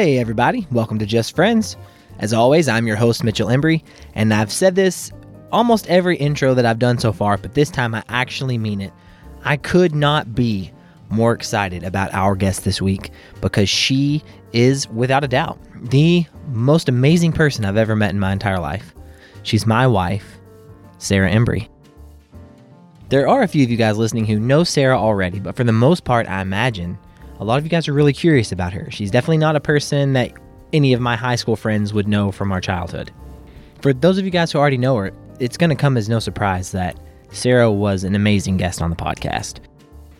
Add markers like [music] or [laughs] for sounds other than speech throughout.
Hey, everybody, welcome to Just Friends. As always, I'm your host, Mitchell Embry, and I've said this almost every intro that I've done so far, but this time I actually mean it. I could not be more excited about our guest this week because she is, without a doubt, the most amazing person I've ever met in my entire life. She's my wife, Sarah Embry. There are a few of you guys listening who know Sarah already, but for the most part, I imagine a lot of you guys are really curious about her. She's definitely not a person that any of my high school friends would know from our childhood. For those of you guys who already know her, it's going to come as no surprise that Sarah was an amazing guest on the podcast.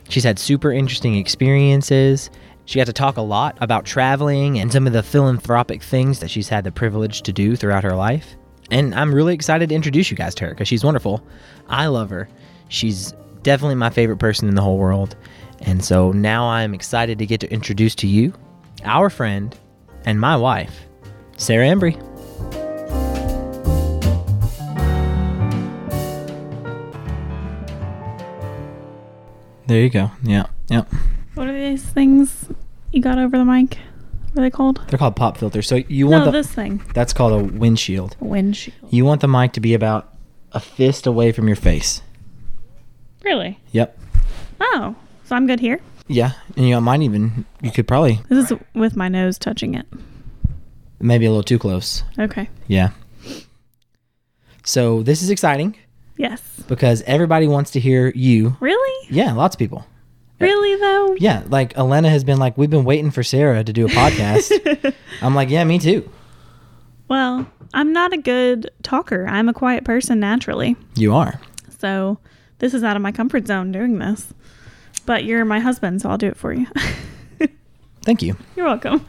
She's had super interesting experiences. She got to talk a lot about traveling and some of the philanthropic things that she's had the privilege to do throughout her life. And I'm really excited to introduce you guys to her because she's wonderful. I love her. She's definitely my favorite person in the whole world. And so now I'm excited to get to introduce to you our friend and my wife, Sarah Embry. There you go. Yeah. Yep. What are these things you got over the mic? What are they called? They're called pop filters. So you want No, the this thing. That's called a windshield. Windshield. You want the mic to be about a fist away from your face. Really? Yep. Oh, so I'm good here. Yeah, and you know, might even you could probably This is with my nose touching it. maybe a little too close. Okay. Yeah. So this is exciting Yes. because everybody wants to hear you. Really? Yeah, lots of people. Really though? Yeah, like Elena has been like, we've been waiting for Sarah to do a podcast. [laughs] I'm like, yeah, me too. Well, I'm not a good talker. I'm a quiet person naturally. You are. So this is out of my comfort zone doing this. But you're my husband, so I'll do it for you. [laughs] Thank you. you're welcome.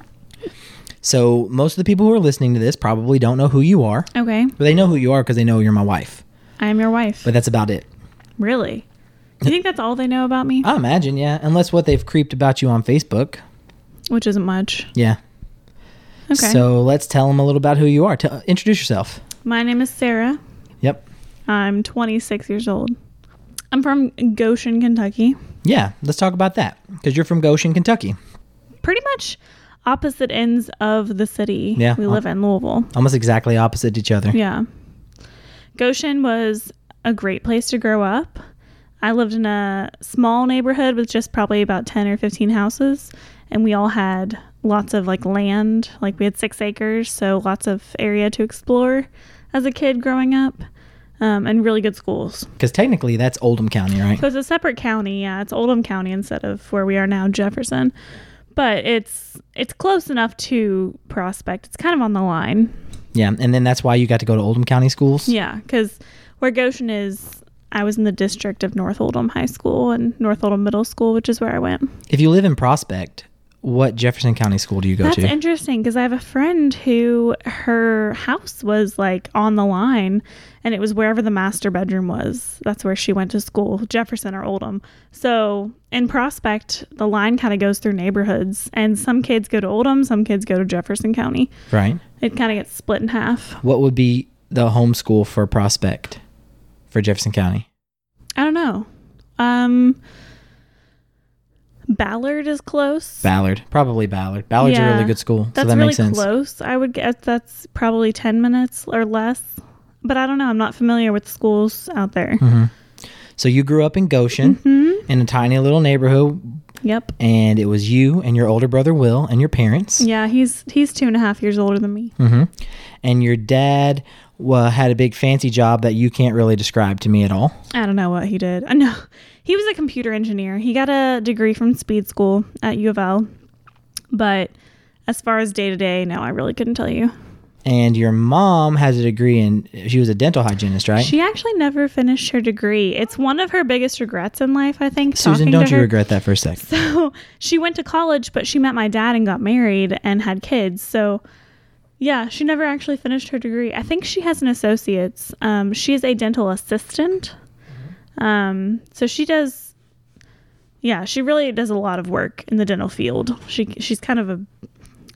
So most of the people who are listening to this probably don't know who you are, Okay. but they know who you are because they know you're my wife. I am your wife. But that's about it. really? You think that's all they know about me? I imagine, yeah, unless what they've creeped about you on Facebook. Which isn't much. Yeah. Okay. So let's tell them a little about who you are. Tell, introduce yourself. my name is Sarah. Yep. I'm 26 years old. I'm from Goshen, Kentucky. Yeah, let's talk about that because you're from Goshen, Kentucky. Pretty much opposite ends of the city. Yeah. We uh, live in Louisville. Almost exactly opposite each other. Yeah. Goshen was a great place to grow up. I lived in a small neighborhood with just probably about 10 or 15 houses, and we all had lots of like land. Like we had six acres, so lots of area to explore as a kid growing up, um, and really good schools. Because technically that's Oldham County, right? So it's a separate county. Yeah, it's Oldham County instead of where we are now, Jefferson. But it's it's close enough to Prospect. It's kind of on the line. Yeah, and then that's why you got to go to Oldham County schools. Yeah, because where Goshen is, I was in the district of North Oldham High School and North Oldham Middle School, which is where I went. If you live in Prospect, what Jefferson County school do you go That's to? interesting because I have a friend who her house was like on the line and it was wherever the master bedroom was. That's where she went to school, Jefferson or Oldham. So in Prospect, the line kind of goes through neighborhoods and some kids go to Oldham, some kids go to Jefferson County. right. It kind of gets split in half. What would be the home school for Prospect for Jefferson County? I don't know. Um, Ballard is close. Ballard. Probably Ballard. Ballard's a really good school. That's so that really makes sense. close. I would guess that's probably 10 minutes or less. But I don't know. I'm not familiar with schools out there. hmm So you grew up in Goshen hmm in a tiny little neighborhood, Yep. and it was you and your older brother Will and your parents. Yeah, he's he's two and a half years older than me. hmm And your dad had a big fancy job that you can't really describe to me at all. I don't know what he did. I know [laughs] he was a computer engineer. He got a degree from Speed School at U of L. But as far as day to day, no, I really couldn't tell you. And your mom has a degree in, she was a dental hygienist, right? She actually never finished her degree. It's one of her biggest regrets in life, I think. Susan, don't you her. regret that for a second? [laughs] So she went to college, but she met my dad and got married and had kids. So yeah, she never actually finished her degree. I think she has an associate's. Um, she is a dental assistant. Um, so she does. Yeah, she really does a lot of work in the dental field. She she's kind of a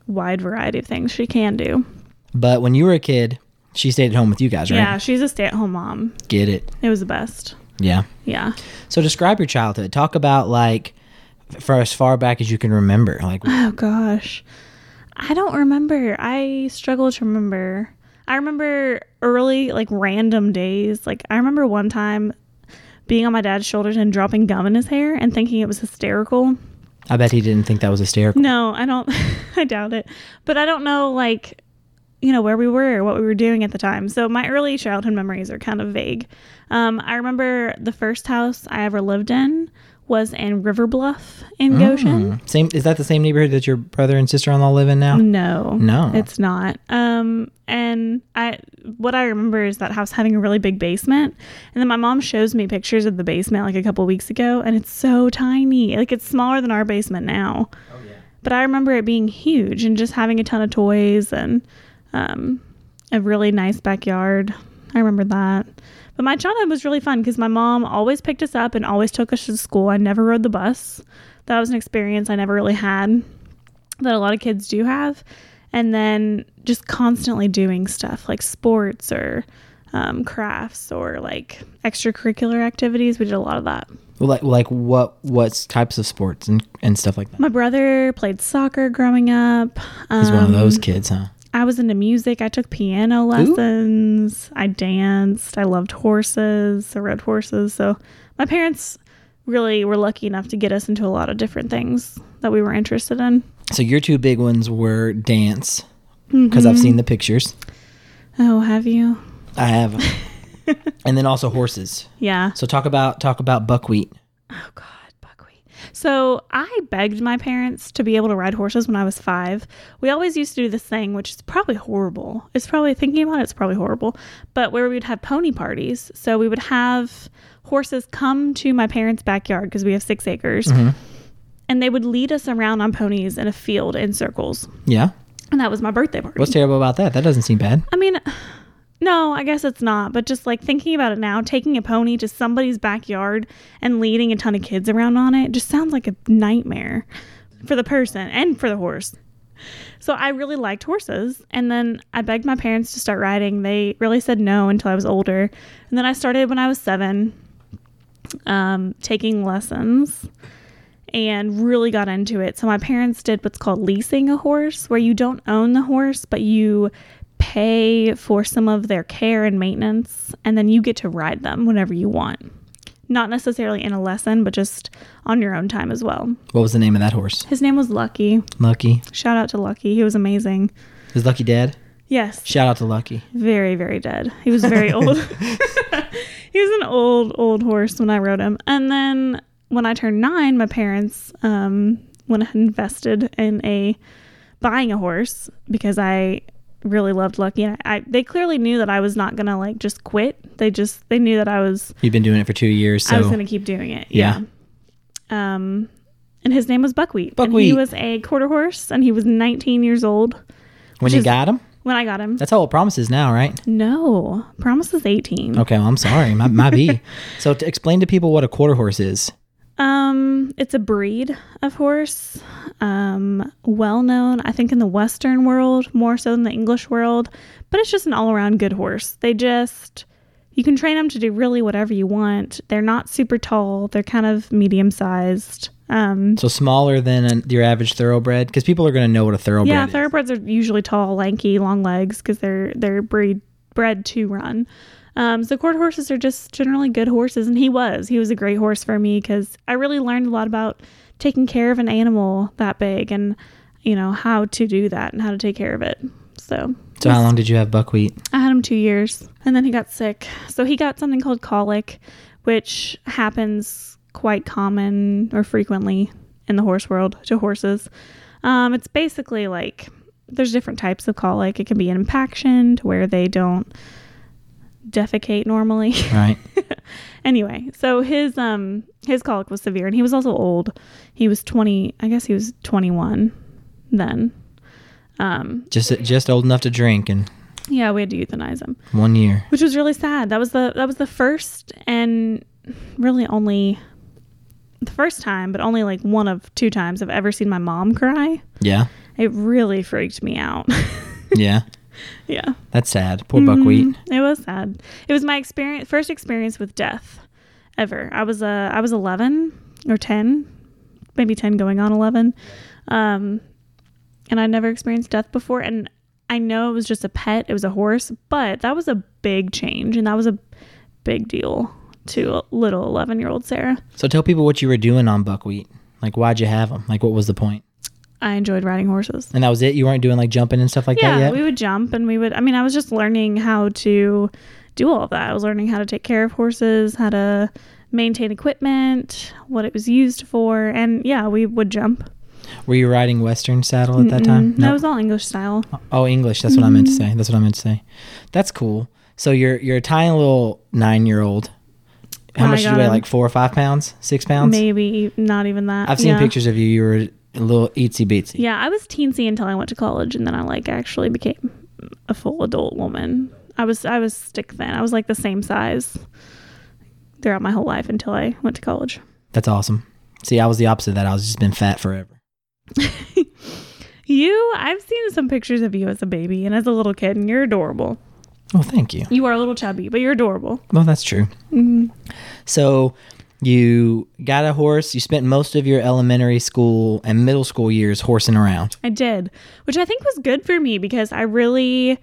wide variety of things she can do. But when you were a kid, she stayed at home with you guys, right? Yeah, she's a stay-at-home mom. Get it. It was the best. Yeah. Yeah. So describe your childhood. Talk about like for as far back as you can remember. Like Oh gosh. I don't remember. I struggle to remember. I remember early, like random days. Like I remember one time being on my dad's shoulders and dropping gum in his hair and thinking it was hysterical. I bet he didn't think that was hysterical. No, I don't. [laughs] I doubt it. But I don't know, like, you know, where we were or what we were doing at the time. So my early childhood memories are kind of vague. Um, I remember the first house I ever lived in was in River Bluff in Goshen. Mm. Same is that the same neighborhood that your brother and sister in law live in now? No, No. it's not. Um, and I, what I remember is that house having a really big basement, and then my mom shows me pictures of the basement like a couple weeks ago, and it's so tiny, like it's smaller than our basement now. Oh yeah. But I remember it being huge and just having a ton of toys and um, a really nice backyard. I remember that. But my childhood was really fun because my mom always picked us up and always took us to school. I never rode the bus. That was an experience I never really had that a lot of kids do have. And then just constantly doing stuff like sports or um, crafts or like extracurricular activities. We did a lot of that. Like like what what types of sports and, and stuff like that? My brother played soccer growing up. He's one of those Um, kids, huh? I was into music. I took piano lessons. I danced. I loved horses. I rode horses. So my parents really were lucky enough to get us into a lot of different things that we were interested in. So your two big ones were dance because I've Mm-hmm. seen the pictures. Oh, have you? I have, [laughs] and then also horses. Yeah. So talk about talk about buckwheat. Oh God. So I begged my parents to be able to ride horses when I was five. We always used to do this thing, which is probably horrible. It's probably thinking about it, it's probably horrible. But where we would have pony parties. So we would have horses come to my parents' backyard because we have six acres. Mm-hmm. And they would lead us around on ponies in a field in circles. Yeah. And that was my birthday party. What's terrible about that? That doesn't seem bad. I mean, no, I guess it's not. But just like thinking about it now, taking a pony to somebody's backyard and leading a ton of kids around on it just sounds like a nightmare for the person and for the horse. So I really liked horses. And then I begged my parents to start riding. They really said no until I was older. And then I started when I was seven, um, taking lessons and really got into it. So my parents did what's called leasing a horse, where you don't own the horse, but you pay for some of their care and maintenance, and then you get to ride them whenever you want. Not necessarily in a lesson, but just on your own time as well. What was the name of that horse? His name was Lucky. Lucky. Shout out to Lucky. He was amazing. Is Lucky dead? Yes, Shout out to Lucky. very, very dead. He was very [laughs] old. [laughs] he was an old, old horse when I rode him. And then when I turned nine, my parents um, went ahead and invested in a buying a horse because I really loved Lucky. And I, I they clearly knew that I was not gonna like just quit. They just they knew that I was You've been doing it for two years, so I was gonna keep doing it. Yeah. Yeah. Um, and his name was Buckwheat. And he was a quarter horse, and he was 19 years old when you is- got him, when I got him. that's how old Promise is now, right? No, Promise is 18. Okay, well, I'm sorry, my, my B. [laughs] So to explain to people what a quarter horse is. Um, it's a breed of horse, um, well known, I think, in the Western world more so than the English world. But it's just an all around good horse. They just you can train them to do really whatever you want. They're not super tall. They're kind of medium sized. Um, So smaller than an, your average thoroughbred, because people are going to know what a thoroughbred yeah, is. thoroughbreds are usually tall, lanky, long legs because they're they're breed bred to run. Um, so quarter horses are just generally good horses, and he was he was a great horse for me because I really learned a lot about taking care of an animal that big and you know how to do that and how to take care of it. So So how long did you have buckwheat? I had him two years, and then he got sick. So he got something called colic, which happens quite common or frequently in the horse world to horses. Um, it's basically like there's different types of colic. It can be an impaction to where they don't defecate normally. Right. [laughs] anyway, so his um his colic was severe, and he was also old. He was twenty. I guess he was twenty one then. Um, just just old enough to drink and yeah, we had to euthanize him. one year. which was really sad. That was the that was the first and really only the first time, but only like one of two times I've ever seen my mom cry. Yeah. It really freaked me out. [laughs] Yeah. [laughs] yeah, That's sad. Poor buckwheat. Mhm. It was sad. It was my experience first experience with death ever. I was uh, I was 11 or 10, maybe 10 going on 11. Um and I'd never experienced death before. And I know it was just a pet, it was a horse, but that was a big change, and that was a big deal to a little 11 year old Sarah. So tell people what you were doing on buckwheat. Like, why'd you have them? Like, what was the point? I enjoyed riding horses. And that was it. You weren't doing like jumping and stuff like that yeah, yet. we would jump and we would. I mean, I was just learning how to do all of that. I was learning how to take care of horses, how to maintain equipment, what it was used for, and yeah, we would jump. Were you riding Western saddle at that time? Mm, That was all English style. Oh, English. That's what I meant to Mm-hmm. say. That's what I meant to say. That's cool. So you're you're a tiny little nine year old. How Oh much did you weigh? Like four or five pounds? Six pounds? Maybe not even that. I've seen yeah. pictures of you. You were a little itsy bitsy. Yeah, I was teensy until I went to college, and then I like actually became a full adult woman. I was I was stick thin. I was like the same size throughout my whole life until I went to college. That's awesome. See, I was the opposite of that. I was just been fat forever. [laughs] You, I've seen some pictures of you as a baby and as a little kid, and you're adorable. Well, thank you. You are a little chubby, but you're adorable. Well, that's true. Mhm. So you got a horse. You spent most of your elementary school and middle school years horsing around. I did, which I think was good for me because I really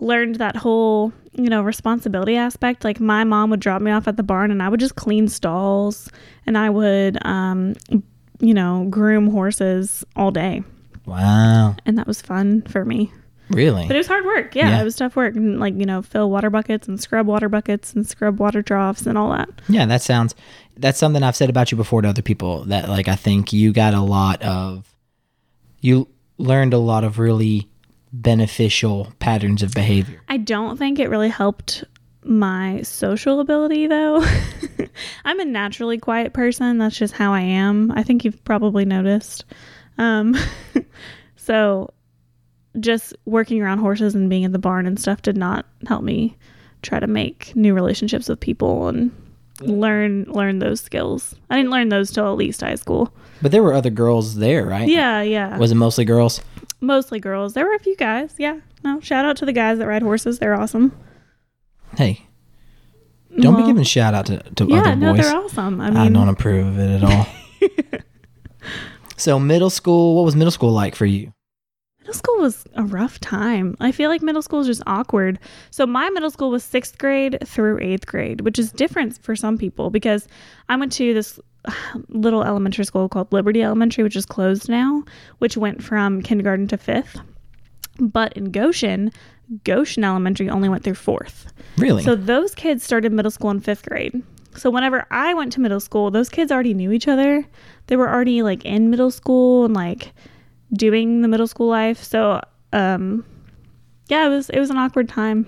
learned that whole, you know, responsibility aspect. Like my mom would drop me off at the barn and I would just clean stalls and I would um you know, groom horses all day. Wow. And that was fun for me. Really? But it was hard work. Yeah, Yeah. it was tough work. And like, you know, fill water buckets and scrub water buckets and scrub water troughs and all that. Yeah, that sounds. That's something I've said about you before to other people. That like I think you got a lot of. You learned a lot of really beneficial patterns of behavior. I don't think it really helped my social ability though. [laughs] I'm a naturally quiet person. That's just how I am. I think you've probably noticed. Um, [laughs] so just working around horses and being in the barn and stuff did not help me try to make new relationships with people and learn learn those skills. I didn't learn those till at least high school. But there were other girls there, right? Yeah, yeah. Was it mostly girls? Mostly girls. There were a few guys. Yeah. No, shout out to the guys that ride horses. They're awesome. Hey, don't be giving shout out to, to Yeah, other no, boys. they're awesome. I mean, I, don't approve of it at all. [laughs] so middle school, what was middle school like for you? Middle school was a rough time. I feel like middle school is just awkward. So my middle school was sixth grade through eighth grade, which is different for some people because I went to this [sighs] little elementary school called Liberty Elementary, which is closed now, which went from kindergarten to fifth. But in Goshen, Goshen Elementary only went through fourth. Really? So those kids started middle school in fifth grade. So whenever I went to middle school, those kids already knew each other. They were already like in middle school and like doing the middle school life. So um yeah, it was it was an awkward time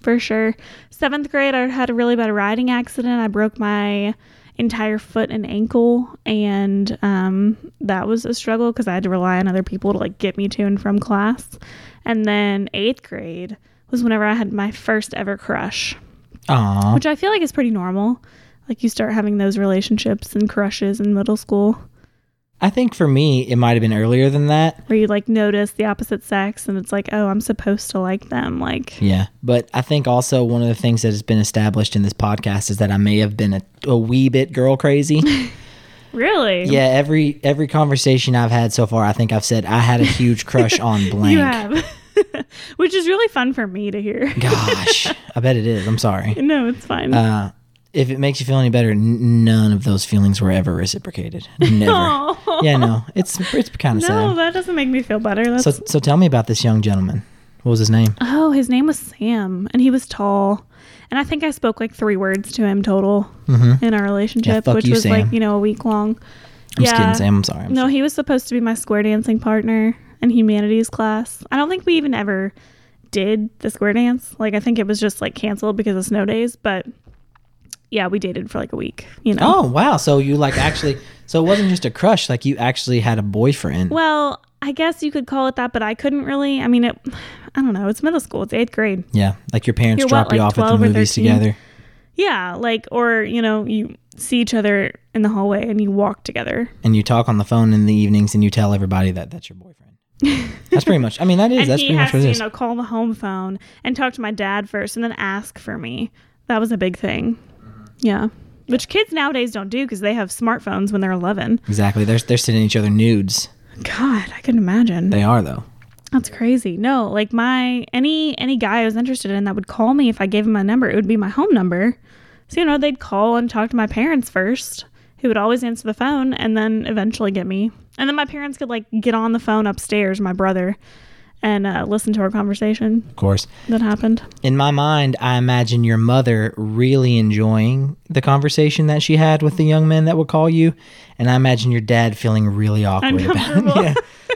for sure. Seventh grade I had a really bad riding accident. I broke my entire foot and ankle and um that was a struggle because I had to rely on other people to like get me to and from class. And then eighth grade was whenever I had my first ever crush Aw. which I feel like is pretty normal. Like you start having those relationships and crushes in middle school I think for me, it might have been earlier than that. where you like notice the opposite sex and it's like, oh, I'm supposed to like them. Like, Yeah. But I think also one of the things that has been established in this podcast is that I may have been a, a wee bit girl crazy. [laughs] really? yeah. Every every conversation I've had so far, I think I've said I had a huge crush on [laughs] blank. You have. [laughs] which is really fun for me to hear. Gosh, I bet it is. I'm sorry. no, it's fine. Uh, if it makes you feel any better, n- none of those feelings were ever reciprocated. [laughs] Never. Aw. yeah, no, it's it's kind of No, sad. that doesn't make me feel better. That's So so tell me about this young gentleman. What was his name? Oh, his name was Sam, and he was tall. And I think I spoke like three words to him total Mm-hmm. in our relationship, fuck which you, was like, you know, a week long. I'm just kidding, Sam. I'm sorry. I'm no, sorry. he was supposed to be my square dancing partner in humanities class. I don't think we even ever did the square dance. Like, I think it was just like canceled because of snow days. But yeah, we dated for like a week, you know? Oh wow! So you like actually? [laughs] So it wasn't just a crush. Like you actually had a boyfriend. Well, I guess you could call it that, but I couldn't really. I mean, it, I don't know. It's middle school, it's eighth grade. yeah, like your parents You're drop what, you like off at the movies 13? together. Yeah, like, or, you know, you see each other in the hallway and you walk together. and you talk on the phone in the evenings and you tell everybody that that's your boyfriend. [laughs] that's pretty much. I mean, that is that's pretty much what to, it you know, call the home phone and talk to my dad first and then ask for me. That was a big thing. Yeah. Which kids nowadays don't do because they have smartphones when they're 11. Exactly. They're they're sending each other nudes. God, I can imagine. They are though. That's crazy. No, like my any any guy I was interested in that would call me if I gave him my number, it would be my home number. So you know, they'd call and talk to my parents first, who would always answer the phone and then eventually get me. And then my parents could like get on the phone upstairs, my brother, and uh, listen to our conversation Of course. that happened. In my mind, I imagine your mother really enjoying the conversation that she had with the young men that would call you, and I imagine your dad feeling really [laughs] awkward about it. [laughs] Yeah.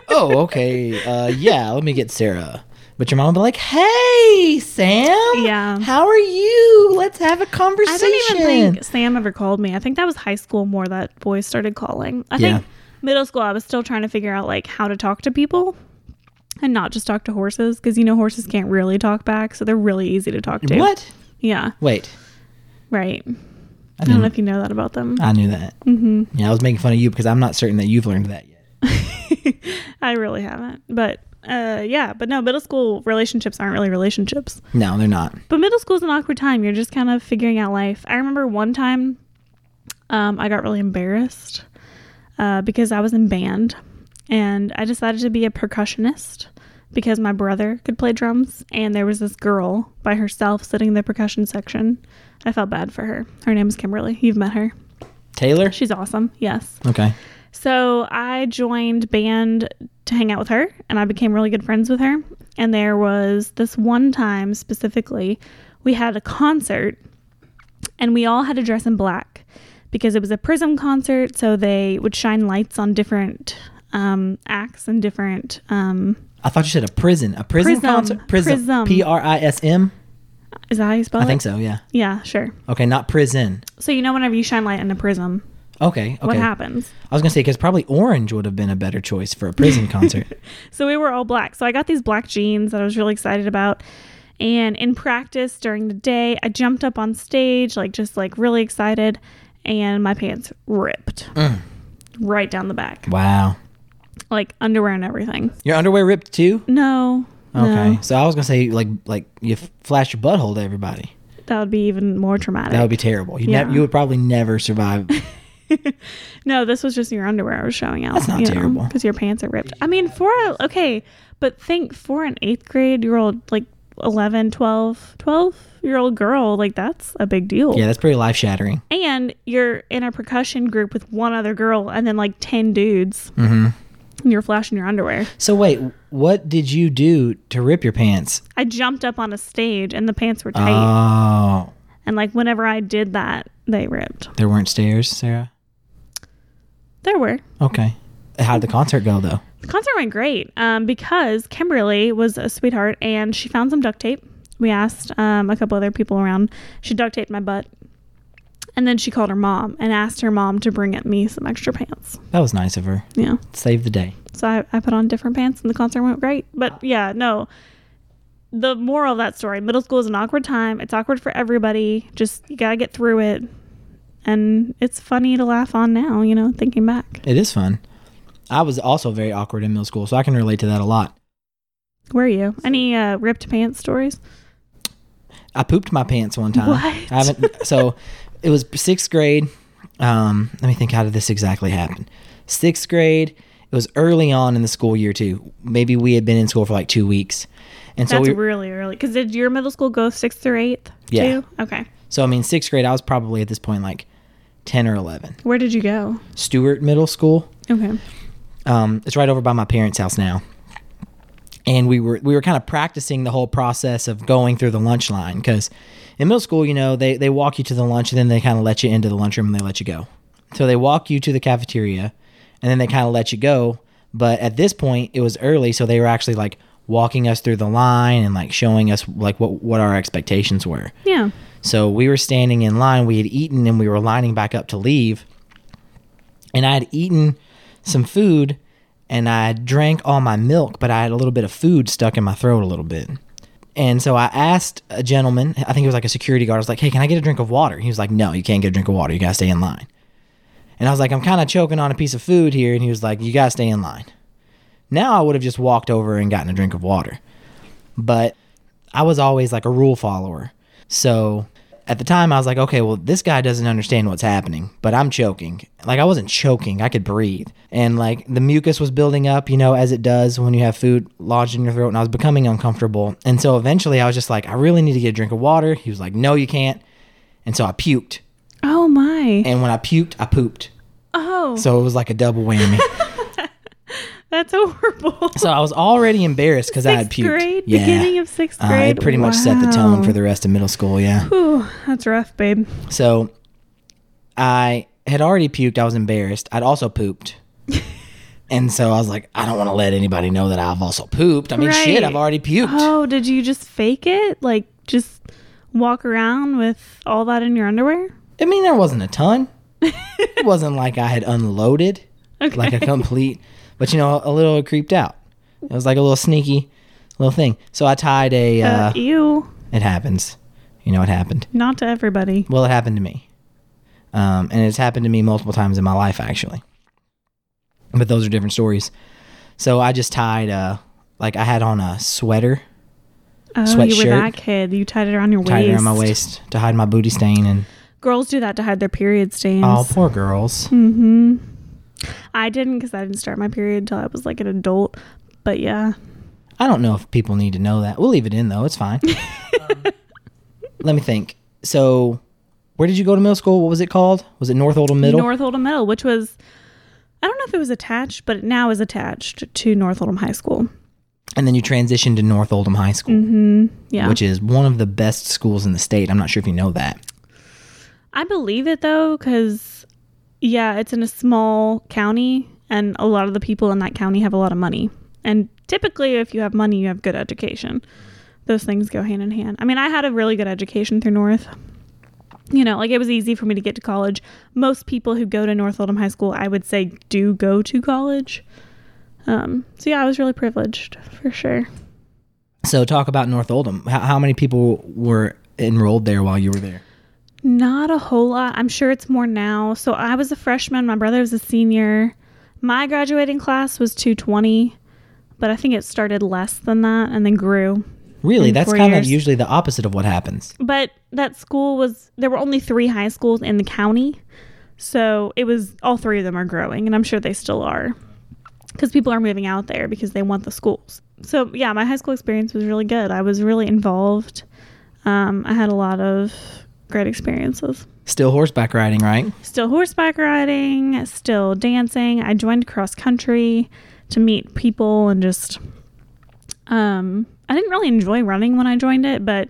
Oh, okay. Uh, yeah. Let me get Sarah. But your mom would be like, "Hey, Sam. Yeah. How are you? Let's have a conversation." I don't even think Sam ever called me. I think that was high school more that boys started calling. I Yeah. think middle school I was still trying to figure out like how to talk to people and not just talk to horses because you know horses can't really talk back, so they're really easy to talk to. What? Yeah, Wait. right. I, I don't know if you know that about them. I knew that. hmm Yeah, I was making fun of you because I'm not certain that you've learned that yet. [laughs] I really haven't, but uh, yeah, but no, middle school relationships aren't really relationships. No, they're not. But middle school is an awkward time. You're just kind of figuring out life. I remember one time um, I got really embarrassed uh, because I was in band and I decided to be a percussionist because my brother could play drums and there was this girl by herself sitting in the percussion section. I felt bad for her. Her name is Kimberly. You've met her. Taylor. She's awesome. Yes. Okay. So I joined band to hang out with her, and I became really good friends with her. And there was this one time specifically, we had a concert, and we all had to dress in black because it was a Prism concert. So they would shine lights on different um, acts and different. Um, I thought you said a prison. A prison Prism. concert. Prism. P R I S M. is that how you spell I it? I think so. Yeah. Yeah, sure. Okay, not prison. So you know, whenever you shine light in a prism, Okay. Okay. what happens? I was gonna say because probably orange would have been a better choice for a prison [laughs] concert. So we were all black. So I got these black jeans that I was really excited about. And in practice during the day, I jumped up on stage, like just like really excited, and my pants ripped Mm. right down the back, Wow. Like underwear and everything. Your underwear ripped too. No. Okay. No, So I was gonna say like like you f- flash your butthole to everybody. that would be even more traumatic. That would be terrible. You Yeah. nev- you would probably never survive. [laughs] no, this was just your underwear I was showing out. That's not terrible. Because your pants are ripped. I mean, for a, okay, but think for an eighth grade year old, like 11, 12, 12 year old girl, like that's a big deal. yeah, that's pretty life shattering. and you're in a percussion group with one other girl and then like 10 dudes mm-hmm. And you're flashing your underwear So wait, what did you do to rip your pants? i jumped up on a stage and the pants were tight Oh, and like whenever i did that they ripped there weren't stairs, Sarah. there were Okay. How did the concert go though? the concert went great um, because kimberly was a sweetheart and she found some duct tape we asked um, a couple other people around she duct taped my butt and then she called her mom and asked her mom to bring up me some extra pants That was nice of her. yeah Save the day. So I, I put on different pants and the concert went great. But yeah, no. The moral of that story middle school is an awkward time. It's awkward for everybody. Just, you got to get through it. And it's funny to laugh on now, you know, thinking back. It is fun. I was also very awkward in middle school, so I can relate to that a lot. Where are you? Any uh, ripped pants stories? I pooped my pants one time. [laughs] What? I haven't. So it was sixth grade. Um, let me think. How did this exactly happen? Sixth grade. It was early on in the school year too. Maybe we had been in school for like two weeks, and so That's we. really early. Because did your middle school go sixth through eighth? Yeah. Too? Okay. So I mean, sixth grade. I was probably at this point like ten or eleven. Where did you go? Stuart Middle School. Okay. Um, it's right over by my parents' house now. And we were we were kind of practicing the whole process of going through the lunch line because in middle school, you know, they they walk you to the lunch and then they kind of let you into the lunchroom and they let you go. So they walk you to the cafeteria and then they kind of let you go. But at this point, it was early, so they were actually like walking us through the line and like showing us like what what our expectations were. Yeah. So we were standing in line. We had eaten and we were lining back up to leave. And I had eaten some food and I drank all my milk, but I had a little bit of food stuck in my throat a little bit. And so I asked a gentleman, I think it was like a security guard, I was like, hey, can I get a drink of water? He was like, no, you can't get a drink of water. You got to stay in line. And I was like, I'm kind of choking on a piece of food here. And he was like, you got to stay in line. Now I would have just walked over and gotten a drink of water. But I was always like a rule follower. So at the time, I was like, okay, well, this guy doesn't understand what's happening, but I'm choking. Like, I wasn't choking, I could breathe. And like the mucus was building up, you know, as it does when you have food lodged in your throat. And I was becoming uncomfortable. And so eventually I was just like, I really need to get a drink of water. He was like, no, you can't. And so I puked. Oh my. And when I puked, I pooped. oh, So it was like a double whammy. [laughs] that's horrible. so I was already embarrassed because I had puked. grade, beginning of sixth grade. it pretty much set the tone for the rest of middle school, yeah. Whew, that's rough, babe. So I had already puked. I was embarrassed. I'd also pooped. [laughs] and so I was like, I don't want to let anybody know that I've also pooped. I mean, shit, I've already puked. Oh, did you just fake it? Like just walk around with all that in your underwear? I mean, there wasn't a ton. [laughs] it wasn't like I had unloaded Okay. like a complete, but you know, a little creeped out. It was like a little sneaky little thing. So I tied a, uh, uh, ew. it happens. You know, it happened. Not to everybody. Well, it happened to me. Um, and it's happened to me multiple times in my life, actually. But those are different stories. So I just tied, uh, like I had on a sweater, Oh, you Sweatshirt. were that kid. You tied it around your tied waist. it around my waist to hide my booty stain. And Girls do that to hide their period stains. oh, poor girls. Mm-hmm. I didn't because I didn't start my period until I was like an adult. But yeah. I don't know if people need to know that. We'll leave it in though. It's fine. [laughs] Um, let me think. So, where did you go to middle school? What was it called? Was it North Oldham Middle? North Oldham Middle, which was I don't know if it was attached, but it now is attached to North Oldham High School. and then you transitioned to North Oldham High School, Mm-hmm. Yeah. which is one of the best schools in the state. I'm not sure if you know that. I believe it though, because yeah, it's in a small county, and a lot of the people in that county have a lot of money. And typically, if you have money, you have good education. Those things go hand in hand. I mean, I had a really good education through North. You know, like it was easy for me to get to college. Most people who go to North Oldham High School, I would say, do go to college. Um, so yeah, I was really privileged for sure. So, talk about North Oldham. How, how many people were enrolled there while you were there? Not a whole lot. I'm sure it's more now. So I was a freshman. My brother was a senior. My graduating class was 220, but I think it started less than that and then grew. Really, that's kind of usually the opposite of what happens. But that school was, there were only three high schools in the county. So it was, all three of them are growing, and I'm sure they still are because people are moving out there because they want the schools. So yeah, my high school experience was really good. I was really involved. Um, I had a lot of great experiences. Still horseback riding, right? still horseback riding, still dancing. I joined cross country to meet people and just um I didn't really enjoy running when I joined it, but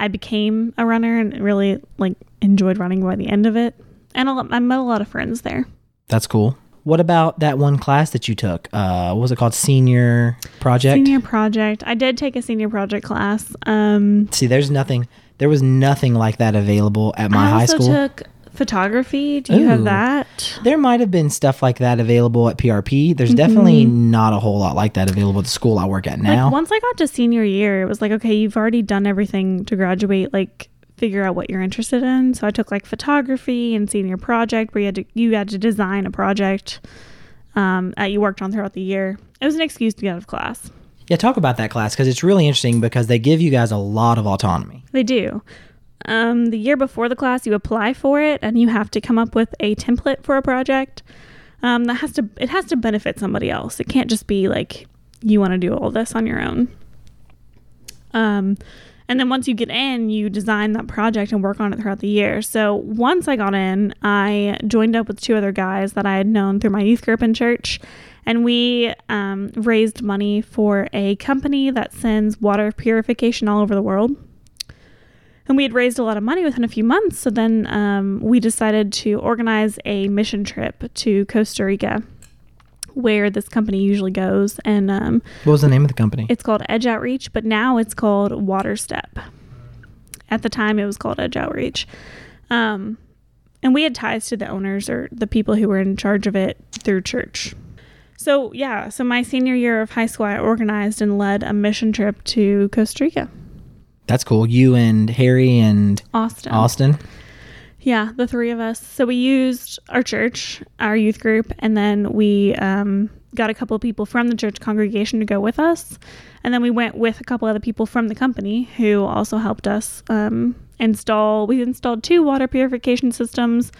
I became a runner and really like enjoyed running by the end of it. And lot, I met a lot of friends there. That's cool. What about that one class that you took? Uh, what was it called? Senior project? Senior project. I did take a senior project class. Um See, there's nothing, there was nothing like that available at my I high also school. took photography. Do you Ooh. have that? there might have been stuff like that available at PRP. There's definitely not a whole lot like that available at the school I work at now. Like once I got to senior year, it was like, okay, you've already done everything to graduate. Like, figure out what you're interested in. So I took like photography and senior project, where you had to you had to design a project um, that you worked on throughout the year. It was an excuse to get out of class. Yeah, talk about that class because it's really interesting because they give you guys a lot of autonomy. They do. Um, the year before the class, you apply for it, and you have to come up with a template for a project. Um, that has to it has to benefit somebody else. It can't just be like you want to do all this on your own. Um, and then once you get in, you design that project and work on it throughout the year. So once I got in, I joined up with two other guys that I had known through my youth group in church, and we um, raised money for a company that sends water purification all over the world and we had raised a lot of money within a few months. So then um, we decided to organize a mission trip to Costa Rica, where this company usually goes, and um, What was the name of the company? it's called Edge Outreach, but now it's called WaterStep. At the time, it was called Edge Outreach. Um, and we had ties to the owners or the people who were in charge of it through church. So, yeah, so my senior year of high school, I organized and led a mission trip to Costa Rica, That's cool. You and Harry and Austin. Austin. Yeah, the three of us. So we used our church, our youth group, and then we um, got a couple of people from the church congregation to go with us. And then we went with a couple other people from the company who also helped us um, install. We installed two water purification systems,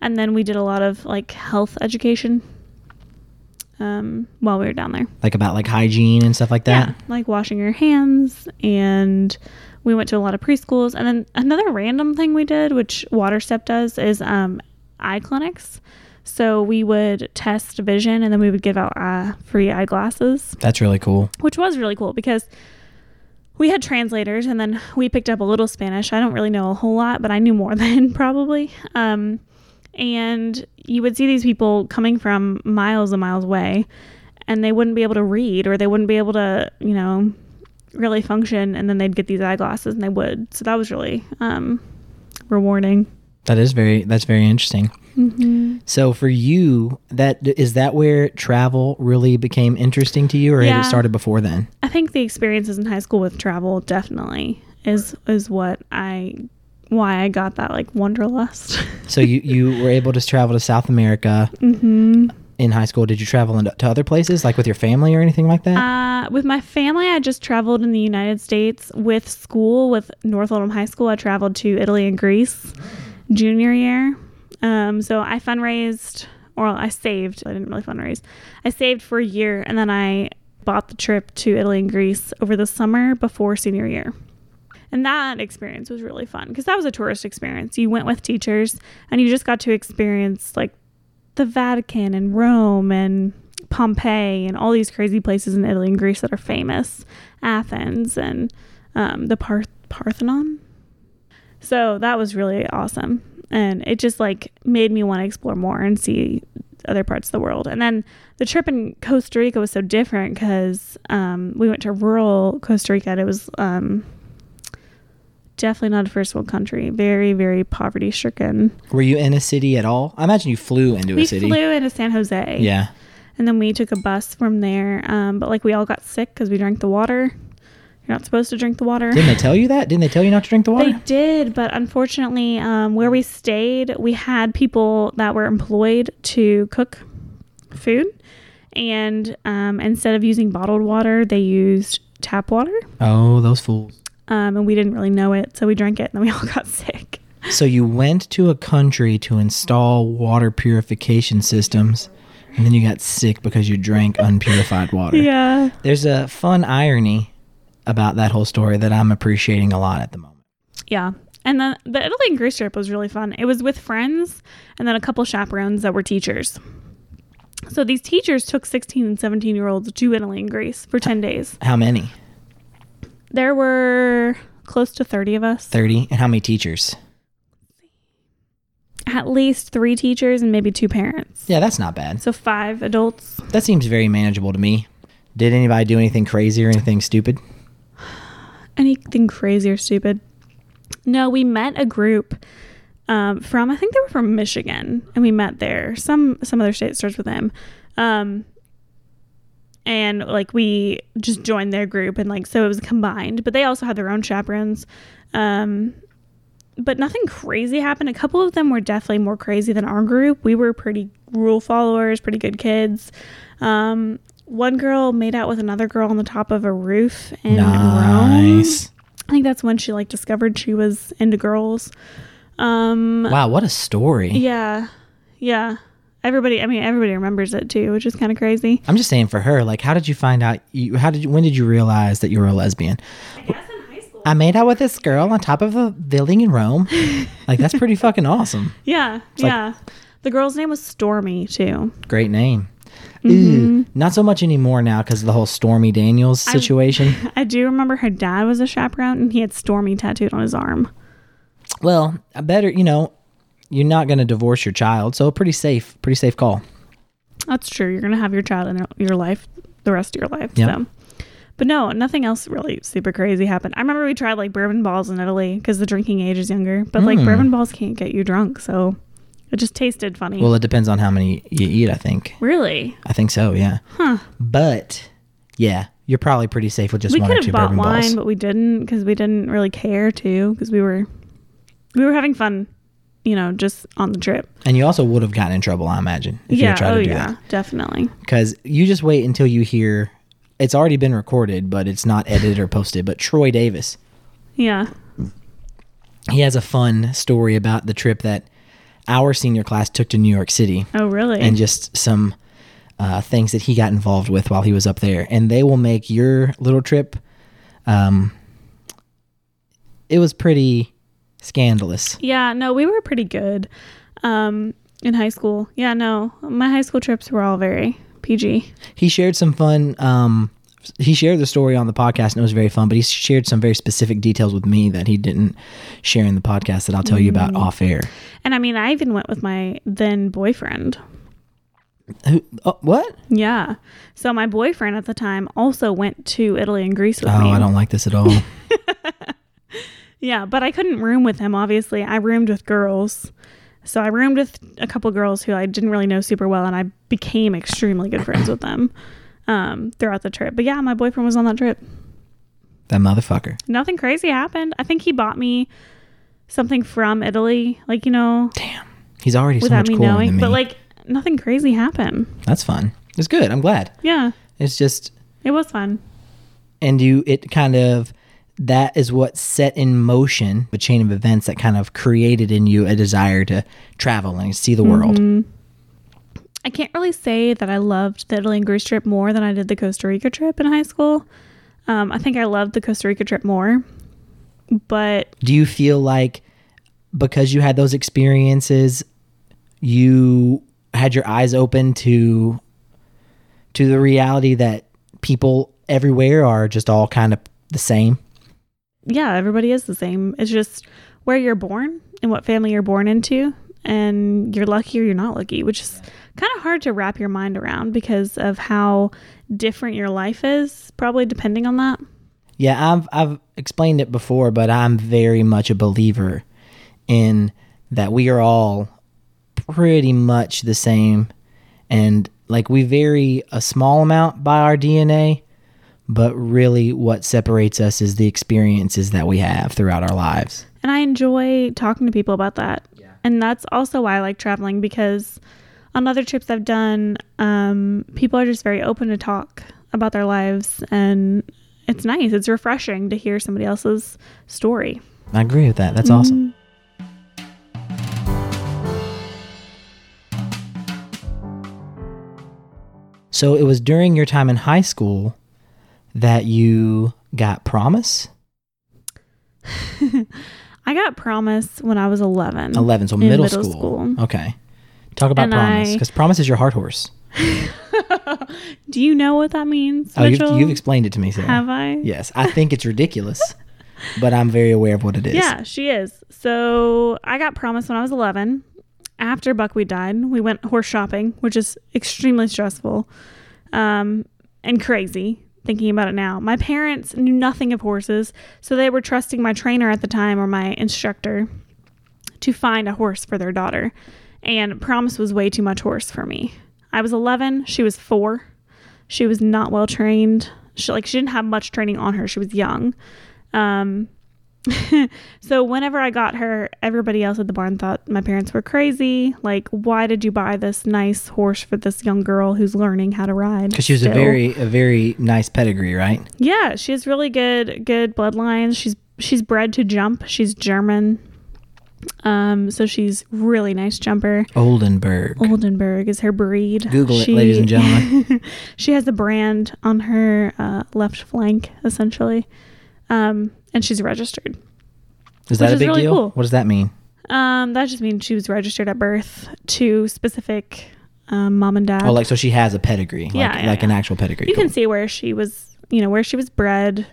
and then we did a lot of like health education um, while we were down there. Like about like hygiene and stuff like that. Yeah, like washing your hands, and we went to a lot of preschools. And then another random thing we did, which WaterStep does, is um, eye clinics. So we would test vision, and then we would give out uh, free eyeglasses, That's really cool. which was really cool because we had translators, and then we picked up a little Spanish. I don't really know a whole lot, but I knew more [laughs] than probably. Um, and you would see these people coming from miles and miles away, and they wouldn't be able to read, or they wouldn't be able to, you know, really function. And then they'd get these eyeglasses, and they would. So that was really um, rewarding. That is very that's very interesting. Mm-hmm. So for you, that is that where travel really became interesting to you, or had it started before then? I think the experiences in high school with travel definitely is is what I why I got that like wanderlust. So you you [laughs] were able to travel to South America mm-hmm. in high school. Did you travel into, to other places, like with your family or anything like that? Uh, with my family, I just traveled in the United States. With school, with North Oldham High School, I traveled to Italy and Greece junior year. Um, so I fundraised, or I saved. I didn't really fundraise. I saved for a year, and then I bought the trip to Italy and Greece over the summer before senior year. And that experience was really fun because that was a tourist experience. You went with teachers and you just got to experience like the Vatican and Rome and Pompeii and all these crazy places in Italy and Greece that are famous, Athens and um, the Parth- Parthenon. So that was really awesome, and it just like made me want to explore more and see other parts of the world. And then the trip in Costa Rica was so different because um, we went to rural Costa Rica. And it was um, definitely not a first world country, very very poverty stricken. were you in a city at all? I imagine you flew into We a city. We flew into San Jose. Yeah. And then we took a bus from there. Um, but like we all got sick because we drank the water. You're not supposed to drink the water. Didn't they tell you that? Didn't they tell you not to drink the water? They did, but unfortunately, um, where we stayed, we had people that were employed to cook food. And um, instead of using bottled water, they used tap water. oh, those fools. Um, and we didn't really know it. So we drank it and then we [laughs] all got sick. So you went to a country to install water purification systems, and then you got sick because you drank unpurified water. [laughs] Yeah. There's a fun irony about that whole story that I'm appreciating a lot at the moment. Yeah. And then the Italy and Greece trip was really fun. It was with friends and then a couple chaperones that were teachers. So these teachers took 16 and 17 year olds to Italy and Greece for 10 days. How many? There were close to 30 of us. 30? And how many teachers? At least three teachers and maybe two parents. Yeah, that's not bad. So five adults. That seems very manageable to me. Did anybody do anything crazy or anything stupid? [sighs] Anything crazy or stupid? No, we met a group um, from I think they were from Michigan, and we met there. Some some other state starts with M, um, and like we just joined their group, and like so it was combined. But they also had their own chaperones. Um, but nothing crazy happened. A couple of them were definitely more crazy than our group. We were pretty rule followers, pretty good kids. Um, one girl made out with another girl on the top of a roof in Rome. I think that's when she like discovered she was into girls. Um Wow, what a story. yeah. Yeah. Everybody I mean everybody remembers it too, which is kind of crazy. I'm just saying for her, like, how did you find out? You, how did you? When did you realize that you were a lesbian? I high school. I made out with this girl on top of a building in Rome. [laughs] like, that's pretty fucking awesome. Yeah. yeah. the girl's name was Stormy too. Great name. Mm-hmm. Ooh, not so much anymore now because of the whole Stormy Daniels situation. [laughs] I do remember her dad was a chaperone and he had Stormy tattooed on his arm. well, I better, you know, you're not going to divorce your child, so pretty safe, pretty safe call. That's true. You're gonna have your child in your life the rest of your life. Yep. So but no, nothing else really super crazy happened. I remember we tried like bourbon balls in Italy because the drinking age is younger. But like Mm. bourbon balls can't get you drunk, so it just tasted funny. Well, it depends on how many you eat. I think. really? I think so. Yeah. Huh. But yeah, you're probably pretty safe with just we one or two bought bourbon wine, balls. but we didn't because we didn't really care to because we were we were having fun, you know, just on the trip. And you also would have gotten in trouble, I imagine, if you yeah. had tried Oh to do yeah. that. Definitely. Because you just wait until you hear it's already been recorded, but it's not edited or posted. But Troy Davis, Yeah. he has a fun story about the trip that our senior class took to New York City Oh, really? and just some uh, things that he got involved with while he was up there. And they will make your little trip. Um, it was pretty scandalous. yeah, no, we were pretty good um, in high school. Yeah, no, my high school trips were all very PG. He shared some fun. Um, he shared the story on the podcast and it was very fun. But he shared some very specific details with me that he didn't share in the podcast that I'll tell you about off air. And I mean, I even went with my then boyfriend. Who? Oh, what? Yeah. So my boyfriend at the time also went to Italy and Greece with Oh, me. Oh, I don't like this at all. [laughs] Yeah, but I couldn't room with him, obviously. I roomed with girls. So I roomed with a couple girls who I didn't really know super well, and I became extremely good friends with them um, throughout the trip. But yeah, my boyfriend was on that trip. that motherfucker. Nothing crazy happened. I think he bought me something from Italy, like, you know, Damn. He's already so without much me cooler knowing. than me. But like, nothing crazy happened. That's fun. It's good. I'm glad. Yeah, It's just it was fun. and you it kind of that is what set in motion the chain of events that kind of created in you a desire to travel and see the world. Mm-hmm. I can't really say that I loved the Italy and Greece trip more than I did the Costa Rica trip in high school. Um, I think I loved the Costa Rica trip more, but Do you feel like because you had those experiences you had your eyes open to to the reality that people everywhere are just all kind of the same? Yeah, everybody is the same. It's just where you're born and what family you're born into, and you're lucky or you're not lucky, which is kind of hard to wrap your mind around because of how different your life is, probably depending on that. Yeah, I've I've explained it before, but I'm very much a believer in that we are all pretty much the same and like we vary a small amount by our DNA, but really what separates us is the experiences that we have throughout our lives. And I enjoy talking to people about that. Yeah. And that's also why I like traveling because on other trips I've done, um, people are just very open to talk about their lives. And it's nice. It's refreshing to hear somebody else's story. I agree with that. That's awesome. So it was during your time in high school that you got promise? [laughs] I got promise when I was 11. 11, so middle, middle school. school. Okay. Talk about And promise because promise is your heart horse. [laughs] Do you know what that means? Oh, you've, you've explained it to me, Sarah. Have I? Yes, I think it's ridiculous, [laughs] but I'm very aware of what it is. Yeah, she is. So I got promise when I was 11. After Buckwheat died, we went horse shopping, which is extremely stressful um, and crazy thinking about it now. My parents knew nothing of horses, so they were trusting my trainer at the time or my instructor to find a horse for their daughter. And promise was way too much horse for me. I was 11, she was four. She was not well trained. She like she didn't have much training on her. She was young. Um, [laughs] so whenever I got her, everybody else at the barn thought my parents were crazy. Like, why did you buy this nice horse for this young girl who's learning how to ride? Because she was a very a very nice pedigree, right? yeah. She has really good good bloodlines. She's she's bred to jump. She's German. Um, so she's really nice jumper. Oldenburg. Oldenburg is her breed. Google it, ladies and gentlemen. [laughs] she has a brand on her uh, left flank, essentially, um, and she's registered. Is that a big really deal? cool. What does that mean? Um, that just means she was registered at birth to specific um, mom and dad. Oh, like so she has a pedigree, like Yeah, yeah, like an actual pedigree. you Cool. can see where she was, you know, where she was bred,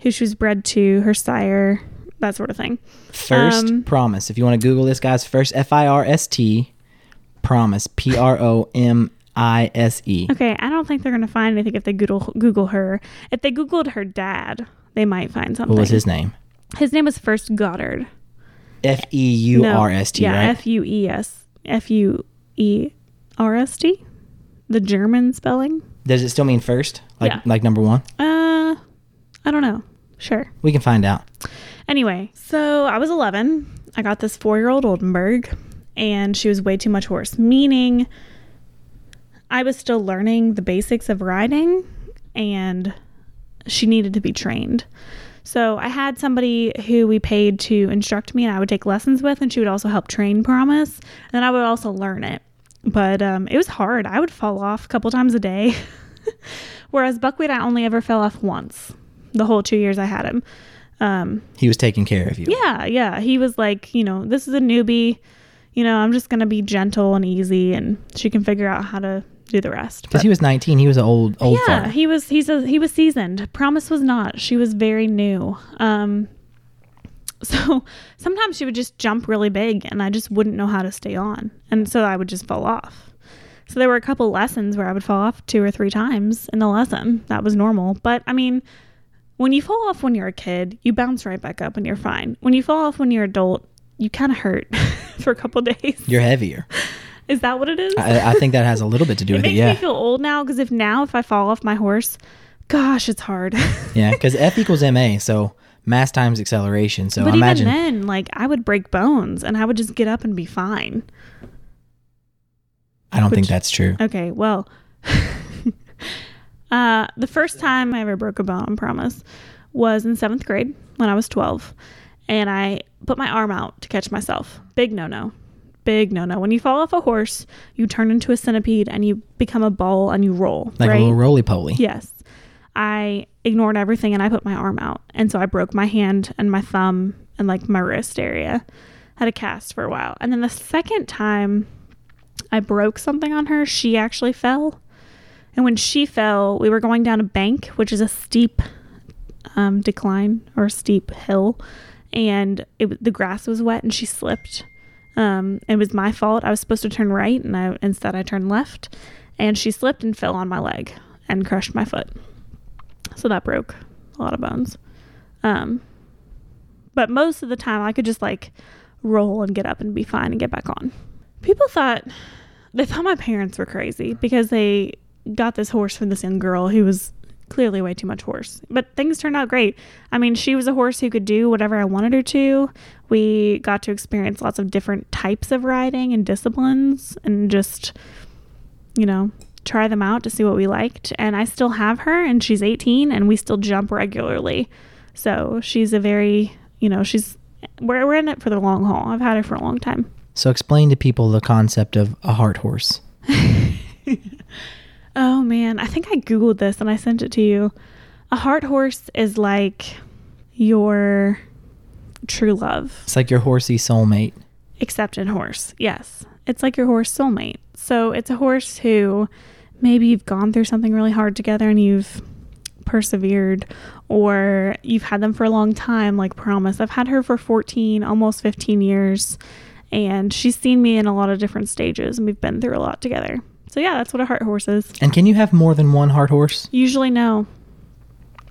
who she was bred to, her sire, that sort of thing. First Um, promise. If you want to Google this, guys, first F I R S T promise. P R O M I S E. Okay, I don't think they're gonna find anything if they Google Google her. If they Googled her dad, they might find something. What was his name? His name was first Goddard. F E U R S T, yeah, right? F U E S F U E R S T, the German spelling. Does it still mean first? Like Yeah. like number one? Uh, I don't know. Sure. We can find out. Anyway, so I was 11. I got this four year old Oldenburg, and she was way too much horse, meaning I was still learning the basics of riding, and she needed to be trained. So I had somebody who we paid to instruct me and I would take lessons with, and she would also help train Promise. And then I would also learn it. But um, it was hard. I would fall off a couple times a day. [laughs] Whereas Buckwheat, I only ever fell off once the whole two years I had him. Um, He was taking care of you. yeah, yeah. He was like, you know, this is a newbie. You know, I'm just going to be gentle and easy, and she can figure out how to do the rest. Because he was 19. He was an old, old yeah, fart. he was he's a, he was seasoned. Promise was not. She was very new. Um [laughs] so sometimes she would just jump really big and I just wouldn't know how to stay on. And so I would just fall off. So there were a couple lessons where I would fall off two or three times in the lesson. That was normal. But I mean, when you fall off when you're a kid, you bounce right back up and you're fine. When you fall off when you're adult, you kind of hurt [laughs] for a couple days. You're heavier. Is that what it is? I, I think that has a little bit to do it with it. makes Yeah. me feel old now because if now if I fall off my horse, gosh, it's hard. [laughs] Yeah. Because F equals MA. So mass times acceleration. So but imagine. even then, like I would break bones and I would just get up and be fine. I don't think that's true. Okay, well, [laughs] uh, the first time I ever broke a bone, I promise, was in seventh grade when I was 12. And I put my arm out to catch myself. Big no no. Big no no. When you fall off a horse, you turn into a centipede and you become a ball and you roll. Like right? a little roly poly. Yes. I ignored everything and I put my arm out. And so I broke my hand and my thumb and like my wrist area. Had a cast for a while. And then the second time I broke something on her, she actually fell. And when she fell, we were going down a bank, which is a steep um, decline or steep hill. And it, the grass was wet and she slipped. Um, it was my fault. I was supposed to turn right and I, instead I turned left. And she slipped and fell on my leg and crushed my foot. So that broke a lot of bones. Um, but most of the time, I could just like roll and get up and be fine and get back on. People thought they thought my parents were crazy because they got this horse from this young girl who was clearly way too much horse. But things turned out great. I mean, she was a horse who could do whatever I wanted her to. We got to experience lots of different types of riding and disciplines and just, you know, try them out to see what we liked. And I still have her, and she's 18, and we still jump regularly. So she's a very, you know, she's, we're, we're in it for the long haul. I've had her for a long time. So explain to people the concept of a heart horse. [laughs] Oh man, I think I Googled this and I sent it to you. A heart horse is like your true love, It's like your horsey soulmate. except in horse. Yes. It's like your horse soulmate. So it's a horse who maybe you've gone through something really hard together and you've persevered, or you've had them for a long time, like Promise. I've had her for 14, almost 15 years, and she's seen me in a lot of different stages and we've been through a lot together. So yeah, that's what a heart horse is. And can you have more than one heart horse? Usually, no.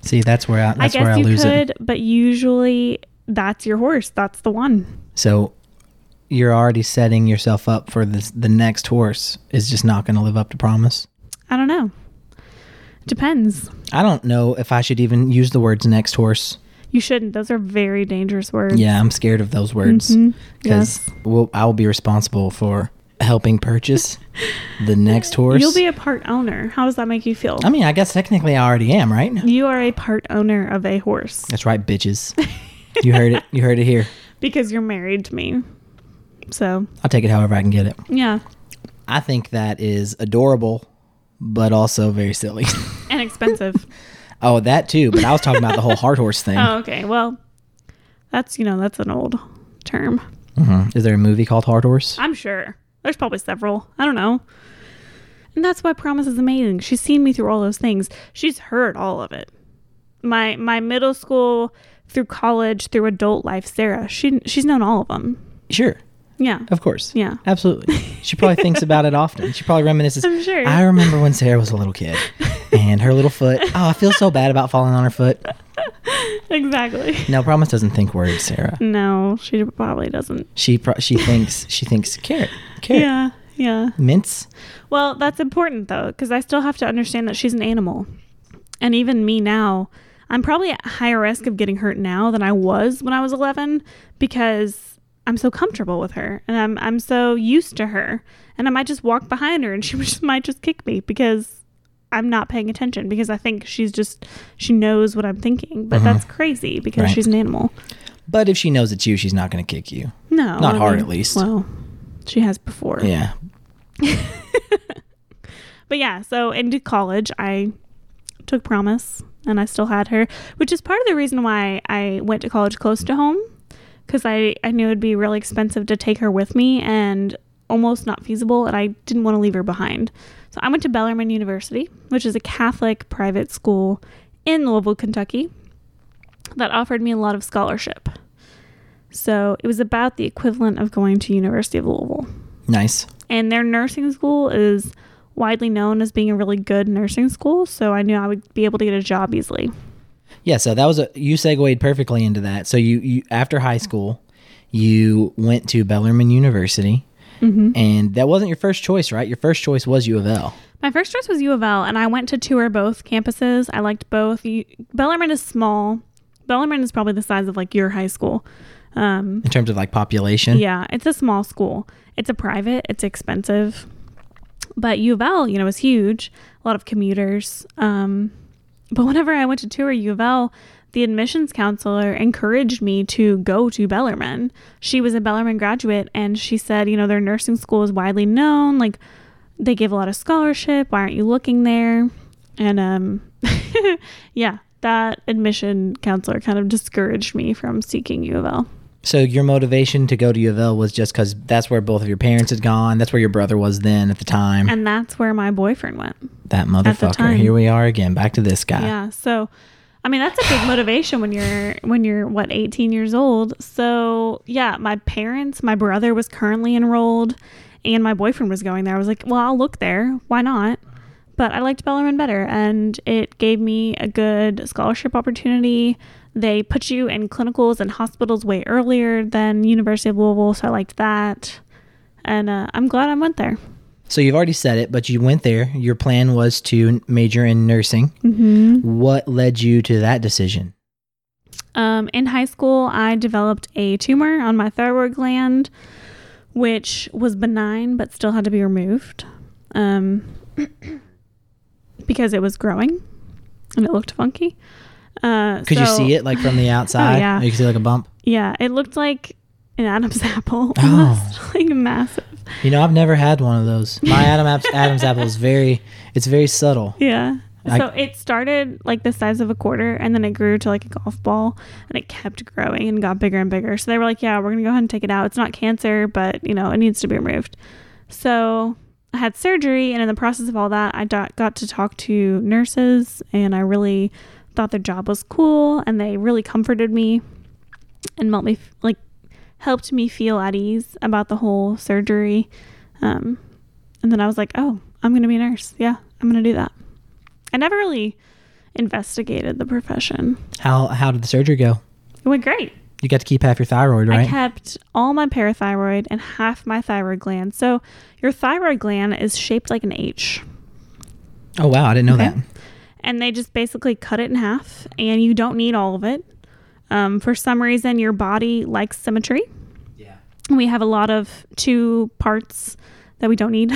See, that's where I, that's I where I you lose could, it. but usually that's your horse. That's the one. So you're already setting yourself up for this. The next horse is just not going to live up to promise. I don't know. Depends. I don't know if I should even use the words next horse. You shouldn't. Those are very dangerous words. Yeah, I'm scared of those words mm-hmm. because Yes. we'll, I will be responsible for helping purchase the next horse. You'll be a part owner. How does that make you feel? I mean, I guess technically I already am, right? you are a part owner of a horse That's right, bitches. You heard it. You heard it here. [laughs] because you're married to me. So, I'll take it however I can get it. yeah. I think that is adorable, but also very silly. [laughs] And expensive. oh, that too. But I was talking about the whole hard horse thing. [laughs] oh, okay. Well, that's, you know, that's an old term. Mhm. Is there a movie called Hard Horse? I'm sure. There's probably several. I don't know. And that's why Promise is amazing. She's seen me through all those things. She's heard all of it. My my middle school through college through adult life, Sarah. She she's known all of them. Sure, Yeah. of course. Yeah. Absolutely. She probably thinks [laughs] about it often. She probably reminisces. I'm sure. I remember when Sarah was a little kid and her little foot. Oh, I feel so bad about falling on her foot. [laughs] exactly. No, Promise doesn't think words, Sarah. No, she probably doesn't. She pro- she [laughs] thinks she thinks carrot, carrot, Yeah. Yeah. Mints. Well, that's important though, because I still have to understand that she's an animal. And even me now, I'm probably at higher risk of getting hurt now than I was when I was 11 because I'm so comfortable with her and I'm I'm so used to her. And I might just walk behind her and she [laughs] just might just kick me because I'm not paying attention because I think she's just she knows what I'm thinking. But Mhm. that's crazy because Right. she's an animal. But if she knows it's you, she's not going to kick you. No, Not I hard, mean, at least. Well, she has before. Yeah. [laughs] But yeah, so into college, I took Promise and I still had her, which is part of the reason why I went to college close to home because I, I knew it'd be really expensive to take her with me and almost not feasible, and I didn't want to leave her behind. So I went to Bellarmine University, which is a Catholic private school in Louisville, Kentucky, that offered me a lot of scholarship. So it was about the equivalent of going to University of Louisville Nice. and their nursing school is widely known as being a really good nursing school so i knew i would be able to get a job easily Yeah, so that was a you segued perfectly into that. So you, you after high school, you went to Bellarmine University, mm-hmm. and that wasn't your first choice, right? Your first choice was U of L. my first choice was u of l and i went to tour both campuses. I liked both. You, bellarmine is small. Bellarmine is probably the size of like your high school. Um, in terms of like population. yeah it's a small school. It's a private. It's expensive. But u of l you know is huge. A lot of commuters. Um, but whenever i went to tour u of l the admissions counselor encouraged me to go to bellarmine she was a bellarmine graduate and she said you know their nursing school is widely known like they give a lot of scholarship why aren't you looking there and um [laughs] yeah that admission counselor kind of discouraged me from seeking u of l So your motivation to go to U of L was just because that's where both of your parents had gone. That's where your brother was then at the time. and that's where my boyfriend went that motherfucker. Here we are again. Back to this guy. Yeah. So, I mean, that's a big motivation when you're when you're what 18 years old. So, yeah, my parents, my brother was currently enrolled, and my boyfriend was going there. I was like, well, I'll look there. Why not? But I liked Bellarmine better, and it gave me a good scholarship opportunity. They put you in clinicals and hospitals way earlier than University of Louisville, so I liked that. And uh, I'm glad I went there. So you've already said it, but you went there. Your plan was to major in nursing. Mm-hmm. What led you to that decision? Um, in high school, I developed a tumor on my thyroid gland, which was benign but still had to be removed um, [clears throat] because it was growing and it looked funky. Uh, Could you see it like from the [laughs] outside? yeah. You could see like a bump. Yeah, it looked like an Adam's [laughs] apple, Oh. [laughs] like massive. You know, I've never had one of those. My Adam [laughs] Adam's apple is very, it's very subtle. Yeah. I- so it started like the size of a quarter and then it grew to like a golf ball and it kept growing and got bigger and bigger. So they were like, yeah, we're going to go ahead and take it out. It's not cancer, but you know, it needs to be removed. So I had surgery and in the process of all that, I got to talk to nurses and I really thought their job was cool and they really comforted me and helped me like helped me feel at ease about the whole surgery. Um, and then I was like, oh, I'm going to be a nurse. Yeah, I'm going to do that. I never really investigated the profession. How how did the surgery go? It went great. You got to keep half your thyroid, right? I kept all my parathyroid and half my thyroid gland. So your thyroid gland is shaped like an H. oh wow, I didn't know Okay. that. And they just basically cut it in half, and you don't need all of it. Um, for some reason, your body likes symmetry. Yeah. We have a lot of two parts that we don't need,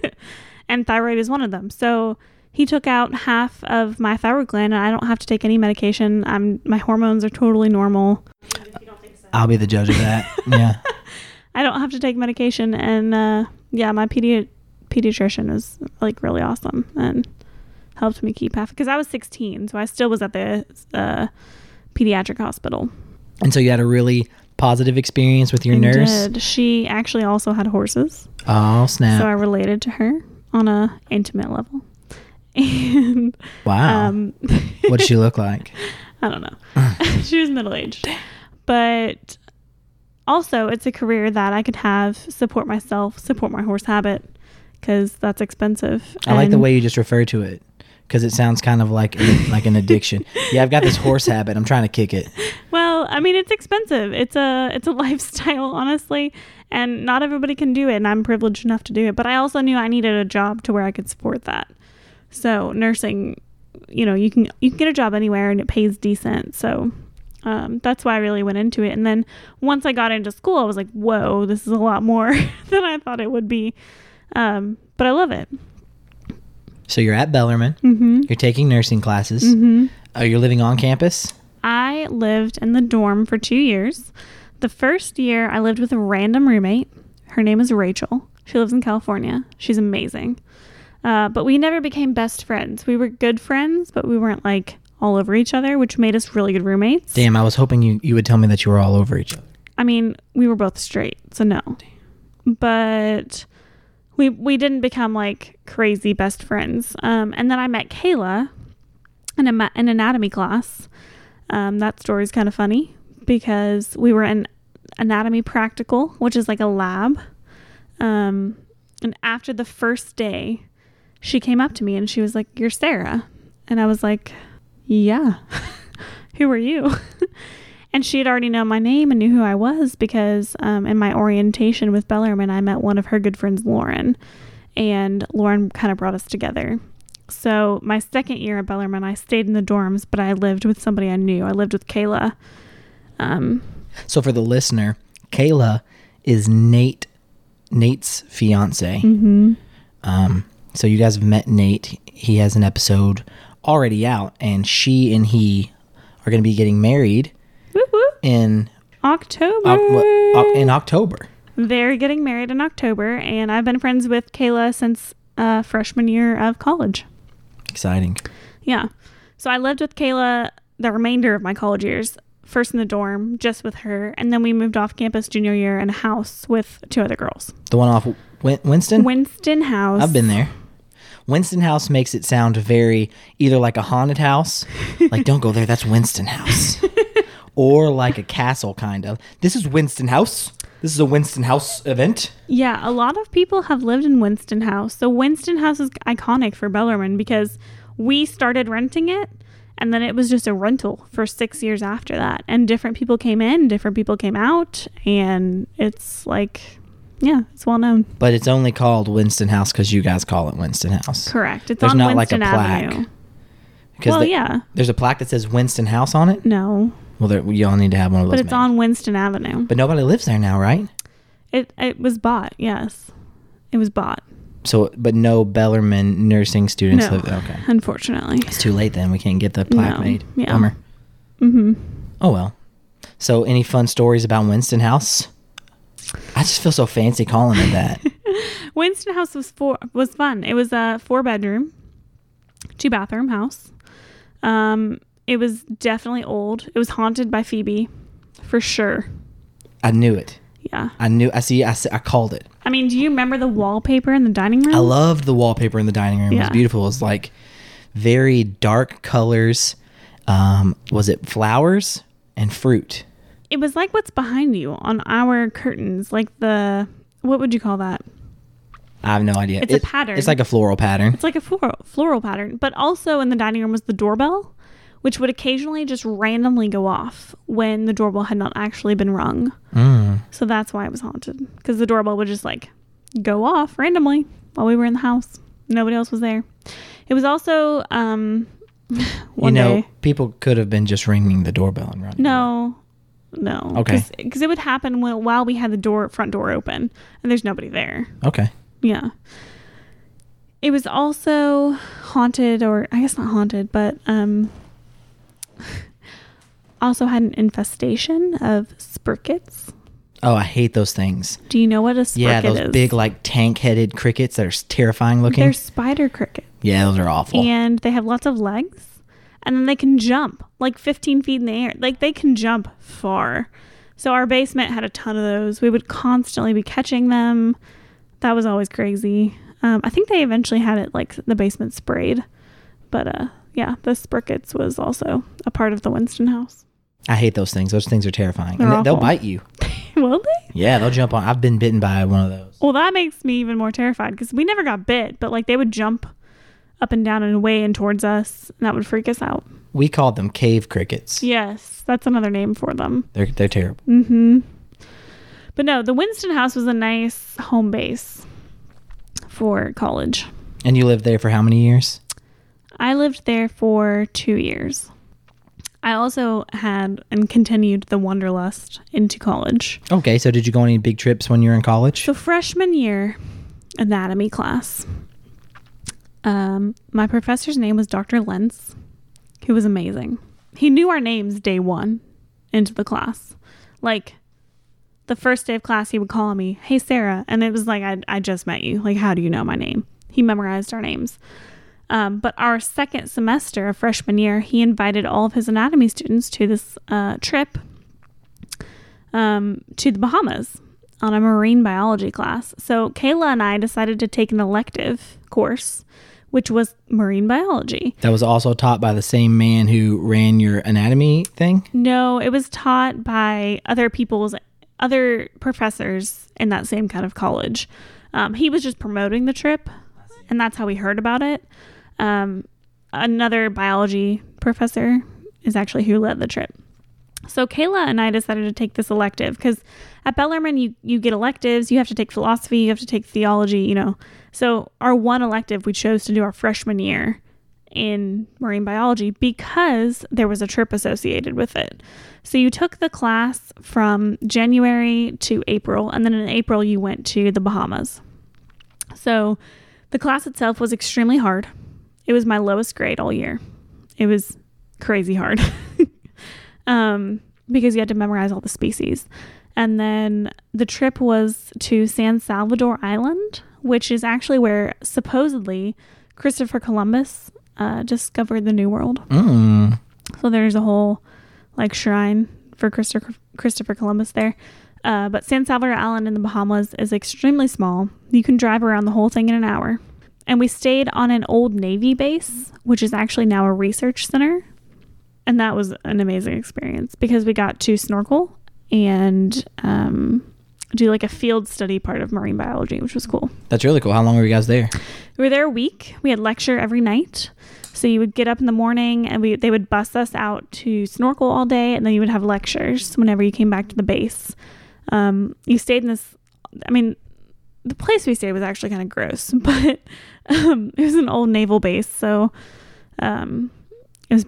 [laughs] and thyroid is one of them. So he took out half of my thyroid gland, and I don't have to take any medication. I'm my hormones are totally normal. I'll be the judge of that. yeah. [laughs] I don't have to take medication, and uh, yeah, my pedi- pediatrician is like really awesome and helped me keep half because I was 16, so I still was at the uh, pediatric hospital. And so you had a really positive experience with your I nurse. did. She actually also had horses, Oh snap! so I related to her on a intimate level. [laughs] And wow. um, what did she look [laughs] like? I don't know. [laughs] she was middle aged. But also, it's a career that I could have, support myself, support my horse habit, because that's expensive. I like the way you just refer to it because it sounds kind of like like an addiction. [laughs] Yeah, I've got this horse habit. I'm trying to kick it. Well, I mean, it's expensive. It's a it's a [laughs] lifestyle, honestly, and not everybody can do it. And I'm privileged enough to do it. But I also knew I needed a job to where I could support that. So nursing, you know, you can you can get a job anywhere and it pays decent. So um, that's why I really went into it. And then once I got into school, I was like, whoa, this is a lot more [laughs] than I thought it would be. Um, but I love it. So you're at Bellarmine. Mm-hmm. You're taking nursing classes. Mm-hmm. You're living on campus. I lived in the dorm for two years. The first year, I lived with a random roommate. Her name is Rachel. She lives in California. She's amazing. Uh, but we never became best friends. We were good friends, but we weren't like all over each other, which made us really good roommates. Damn, I was hoping you, you would tell me that you were all over each other. I mean, we were both straight, so no. But we we didn't become like crazy best friends. Um, and then I met Kayla in a an anatomy class. Um, that story's kind of funny because we were in anatomy practical, which is like a lab. Um, and after the first day, she came up to me and she was like, "You're Sarah," and I was like, "Yeah." [laughs] Who are you? [laughs] and she had already known my name and knew who I was because um, in my orientation with Bellarmine, I met one of her good friends, Lauren, and Lauren kind of brought us together. So my second year at Bellarmine, I stayed in the dorms, but I lived with somebody I knew. I lived with Kayla. Um, So for the listener, Kayla is Nate Nate's fiance. mhm. Um, so you guys have met Nate. He has an episode already out, and she and he are going to be getting married. In October. Oc- in October. They're getting married in October, and I've been friends with Kayla since uh, freshman year of college. Exciting. Yeah. So I lived with Kayla the remainder of my college years. First in the dorm, just with her, and then we moved off campus junior year in a house with two other girls. The one off Win- Winston. Winston House. I've been there. Winston House makes it sound very either like a haunted house, like don't go there, that's Winston House, [laughs] or like a castle kind of. This is Winston House. This is a Winston House event. Yeah, a lot of people have lived in Winston House. So Winston House is iconic for Bellarmine because we started renting it and then it was just a rental for 6 years after that. And different people came in, different people came out, and it's like yeah, it's well known. But it's only called Winston House because you guys call it Winston House. Correct. It's There's on not like a Winston plaque. Avenue. Because Well, the- yeah. there's a plaque that says Winston House on it. No, Well, there, y'all need to have one of those. but it's made. on Winston Avenue. But nobody lives there now, right? It it was bought. Yes, it was bought. So, but no Bellarmine nursing students No, live there. Okay, unfortunately. it's too late then. We can't get the plaque No, made. yeah. Bummer. hmm Oh well. So, any fun stories about Winston House? I just feel so fancy calling it that. [laughs] Winston House was four was fun. It was a four bedroom, two bathroom house. Um, it was definitely old. It was haunted by Phoebe, for sure. I knew it. Yeah. I knew. I see. I, I called it. I mean, do you remember the wallpaper in the dining room? I loved the wallpaper in the dining room. It was beautiful. It was like very dark colors. Um, was it flowers and fruit? it was like what's behind you on our curtains, like the what would you call that? I have no idea. It's a pattern. It's like a floral pattern. It's like a floral, floral pattern. But also in the dining room was the doorbell, which would occasionally just randomly go off when the doorbell had not actually been rung. Mm. So that's why it was haunted because the doorbell would just like go off randomly while we were in the house. Nobody else was there. It was also um [laughs] You know, day. people could have been just ringing the doorbell and running. No, no. Okay. Because it would happen when, while we had the door front door open and there's nobody there. Okay. Yeah. It was also haunted, or I guess not haunted, but um, [laughs] also had an infestation of sprickets. Oh, I hate those things. Do you know what a spricket Yeah, those is? big like tank-headed crickets that are terrifying looking. They're spider crickets. yeah, those are awful. and they have lots of legs and then they can jump like 15 feet in the air like they can jump far so our basement had a ton of those we would constantly be catching them that was always crazy um, i think they eventually had it like the basement sprayed but uh yeah the sprickets was also a part of the winston house I hate those things. Those things are terrifying. They're and they- they'll bite you. [laughs] will they Yeah, they'll jump on. I've been bitten by one of those. well that makes me even more terrified because we never got bit but like they would jump up and down and away and towards us and that would freak us out We called them cave crickets. yes that's another name for them They're they're terrible. Mm-hmm. But no, the Winston house was a nice home base for college. And you lived there for how many years? I lived there for two years. I also had and continued the wanderlust into college. Okay, so did you go on any big trips when you were in college? So freshman year, anatomy class. Um, my professor's name was Dr. Lentz. He was amazing. He knew our names day one into the class. Like the first day of class, he would call me, Hey, Sarah. And it was like, I, I just met you. Like, how do you know my name? He memorized our names. Um, but our second semester of freshman year, he invited all of his anatomy students to this uh, trip um, to the Bahamas on a marine biology class. So Kayla and I decided to take an elective course, which was marine biology. That was also taught by the same man who ran your anatomy thing. No, it was taught by other people's other professors in that same kind of college. Um, he was just promoting the trip, and that's how we heard about it. Um, another biology professor is actually who led the trip. So Kayla and I decided to take this elective because at Bellarmine you you get electives. You have to take philosophy. You have to take theology. You know. So our one elective we chose to do our freshman year in marine biology because there was a trip associated with it. So you took the class from January to April, and then in April you went to the Bahamas. So the class itself was extremely hard. It was my lowest grade all year. It was crazy hard. [laughs] um, because you had to memorize all the species. And then the trip was to San Salvador Island, which is actually where supposedly Christopher Columbus uh, discovered the New World. Mm. So there's a whole like shrine for Christopher Christopher Columbus there. Uh, but San Salvador Island in the Bahamas is extremely small. You can drive around the whole thing in an hour. And we stayed on an old Navy base, which is actually now a research center. And that was an amazing experience because we got to snorkel and um, do like a field study part of marine biology, which was cool. That's really cool. How long were you guys there? We were there a week. We had lecture every night. So you would get up in the morning and we they would bus us out to snorkel all day and then you would have lectures whenever you came back to the base. Um, you stayed in this I mean the place we stayed was actually kind of gross, [laughs] but um, it was an old naval base, so um, it was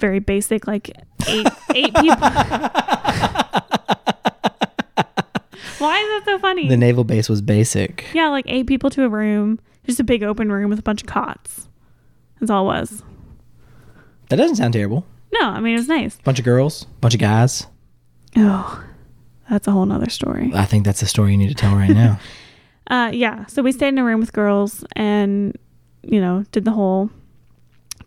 very basic, like eight eight [laughs] people. [laughs] Why is that so funny? The naval base was basic. yeah, like eight people to a room, just a big open room with a bunch of cots. That's all it was. That doesn't sound terrible. No, I mean it was nice. Bunch of girls, bunch of guys. Oh, that's a whole nother story. I think that's the story you need to tell right now. [laughs] Uh, yeah. So we stayed in a room with girls and, you know, did the whole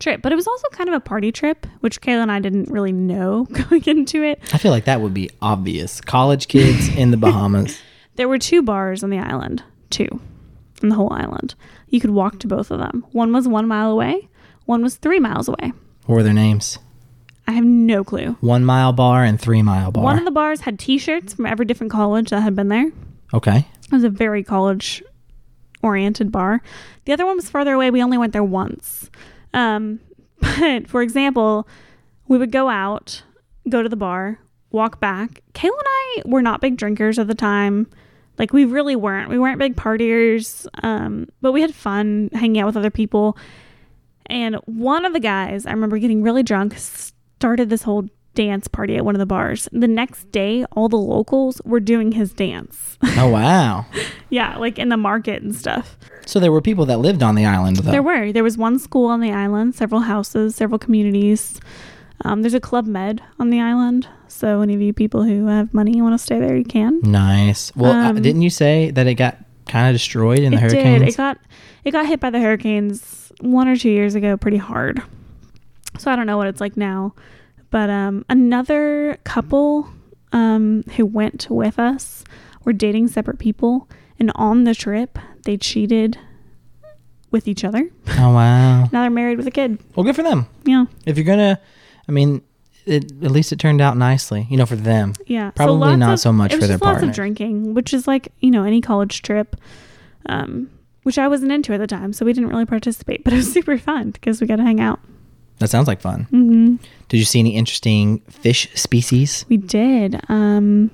trip. But it was also kind of a party trip, which Kayla and I didn't really know [laughs] going into it. I feel like that would be obvious. College kids in the [laughs] Bahamas. There were two bars on the island, two on the whole island. You could walk to both of them. One was one mile away, one was three miles away. What were their names? I have no clue. One mile bar and three mile bar. One of the bars had t shirts from every different college that had been there. okay. It was a very college oriented bar. The other one was farther away. We only went there once. Um, [laughs] but for example, we would go out, go to the bar, walk back. Kayla and I were not big drinkers at the time. Like we really weren't. We weren't big partiers. Um, but we had fun hanging out with other people. And one of the guys, I remember getting really drunk, started this whole dance party at one of the bars. The next day, all the locals were doing his dance. [laughs] Oh wow. Yeah, like in the market and stuff. so there were people that lived on the island though. There were. There was one school on the island, several houses, several communities. Um, there's a Club Med on the island. So any of you people who have money and want to stay there, you can. nice. Well, uh, Um, didn't you say that it got kind of destroyed in the it hurricanes? did. It got it got hit by the hurricanes one or two years ago pretty hard. So I don't know what it's like now. But um, another couple um, who went with us were dating separate people, and on the trip they cheated with each other. oh wow. [laughs] Now they're married with a kid. Well, good for them. Yeah. If you're gonna, I mean, it, at least it turned out nicely. You know, for them. Yeah, Probably lots not of- so much for their just lots partner. of drinking, which is like you know any college trip, um, which I wasn't into at the time, so we didn't really participate. [laughs] But it was super fun because we got to hang out. That sounds like fun. hmm Did you see any interesting fish species? We did um,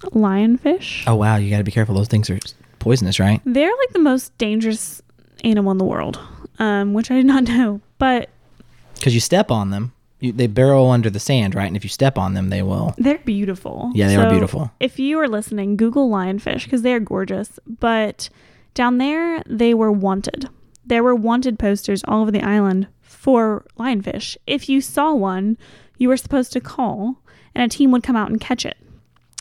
lionfish. Oh wow, you got to be careful. Those things are poisonous, right? They're like the most dangerous animal in the world, um, which I did not [laughs] know. But Because you step on them, you, they burrow under the sand, right? And if you step on them, they will. they're beautiful. Yeah, they are beautiful. If you are listening, Google lionfish because they are gorgeous. But down there, they were wanted. there were wanted posters all over the island for lionfish. If you saw one, you were supposed to call and a team would come out and catch it.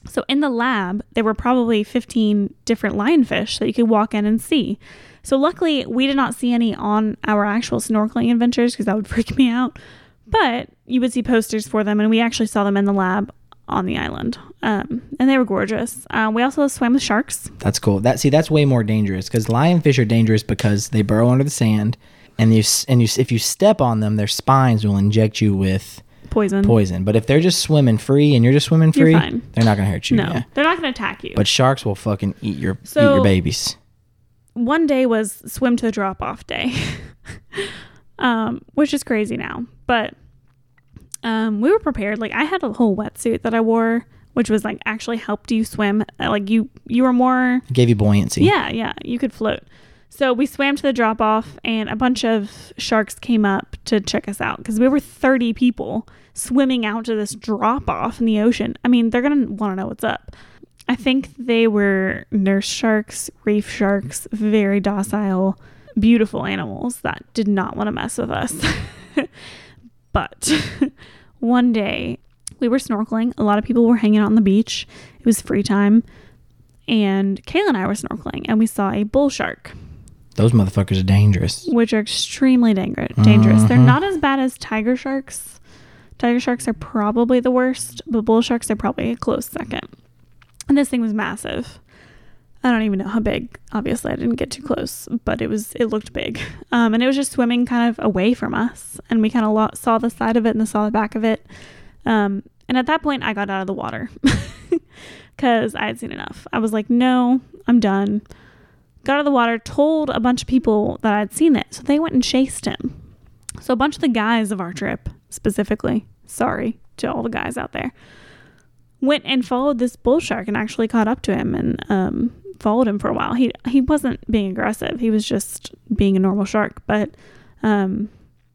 So in the lab, there were probably 15 different lionfish that you could walk in and see. So luckily, we did not see any on our actual snorkeling adventures because that would [laughs] freak me out. But you would see posters for them, and we actually saw them in the lab on the island, um, and they were gorgeous. Uh, we also swam with sharks. That's cool. That see, that's way more dangerous because lionfish are dangerous because they burrow under the sand, and you and you if you step on them, their spines will inject you with Poison. poison. But if they're just swimming free and you're just swimming free, they're not gonna hurt you. No, yeah. they're not going to attack you. But sharks will fucking eat your eat your babies. one day was swim to the drop off day, [laughs] um, which is crazy now. But um, we were prepared. Like I had a whole wetsuit that I wore, which was like actually helped you swim. Like you, you were more. It gave you buoyancy. Yeah, yeah, you could float. So we swam to the drop off, and a bunch of sharks came up to check us out because we were 30 people swimming out to this drop off in the ocean. I mean, they're going to want to know what's up. I think they were nurse sharks, reef sharks, very docile, beautiful animals that did not want to mess with us. [laughs] but [laughs] one day we were snorkeling. A lot of people were hanging out on the beach. It was free time. And Kayla and I were snorkeling and we saw a bull shark, Those motherfuckers are dangerous. which are extremely danger- dangerous. They're Mhm. not as bad as tiger sharks. Tiger sharks are probably the worst, but bull sharks are probably a close second. And this thing was massive. I don't even know how big. Obviously, I didn't get too close, but it was it looked big. Um, and it was just swimming kind of away from us, and we kind of lo- saw the side of it and saw the back of it. Um, and at that point, I got out of the water [laughs] because I had seen enough. I was like, no, I'm done. Got out of the water, told a bunch of people that I'd seen it, so they went and chased him. So a bunch of the guys of our trip, specifically, sorry to all the guys out there, went and followed this bull shark and actually caught up to him and um, followed him for a while. He he wasn't being aggressive. He was just being a normal shark, but um,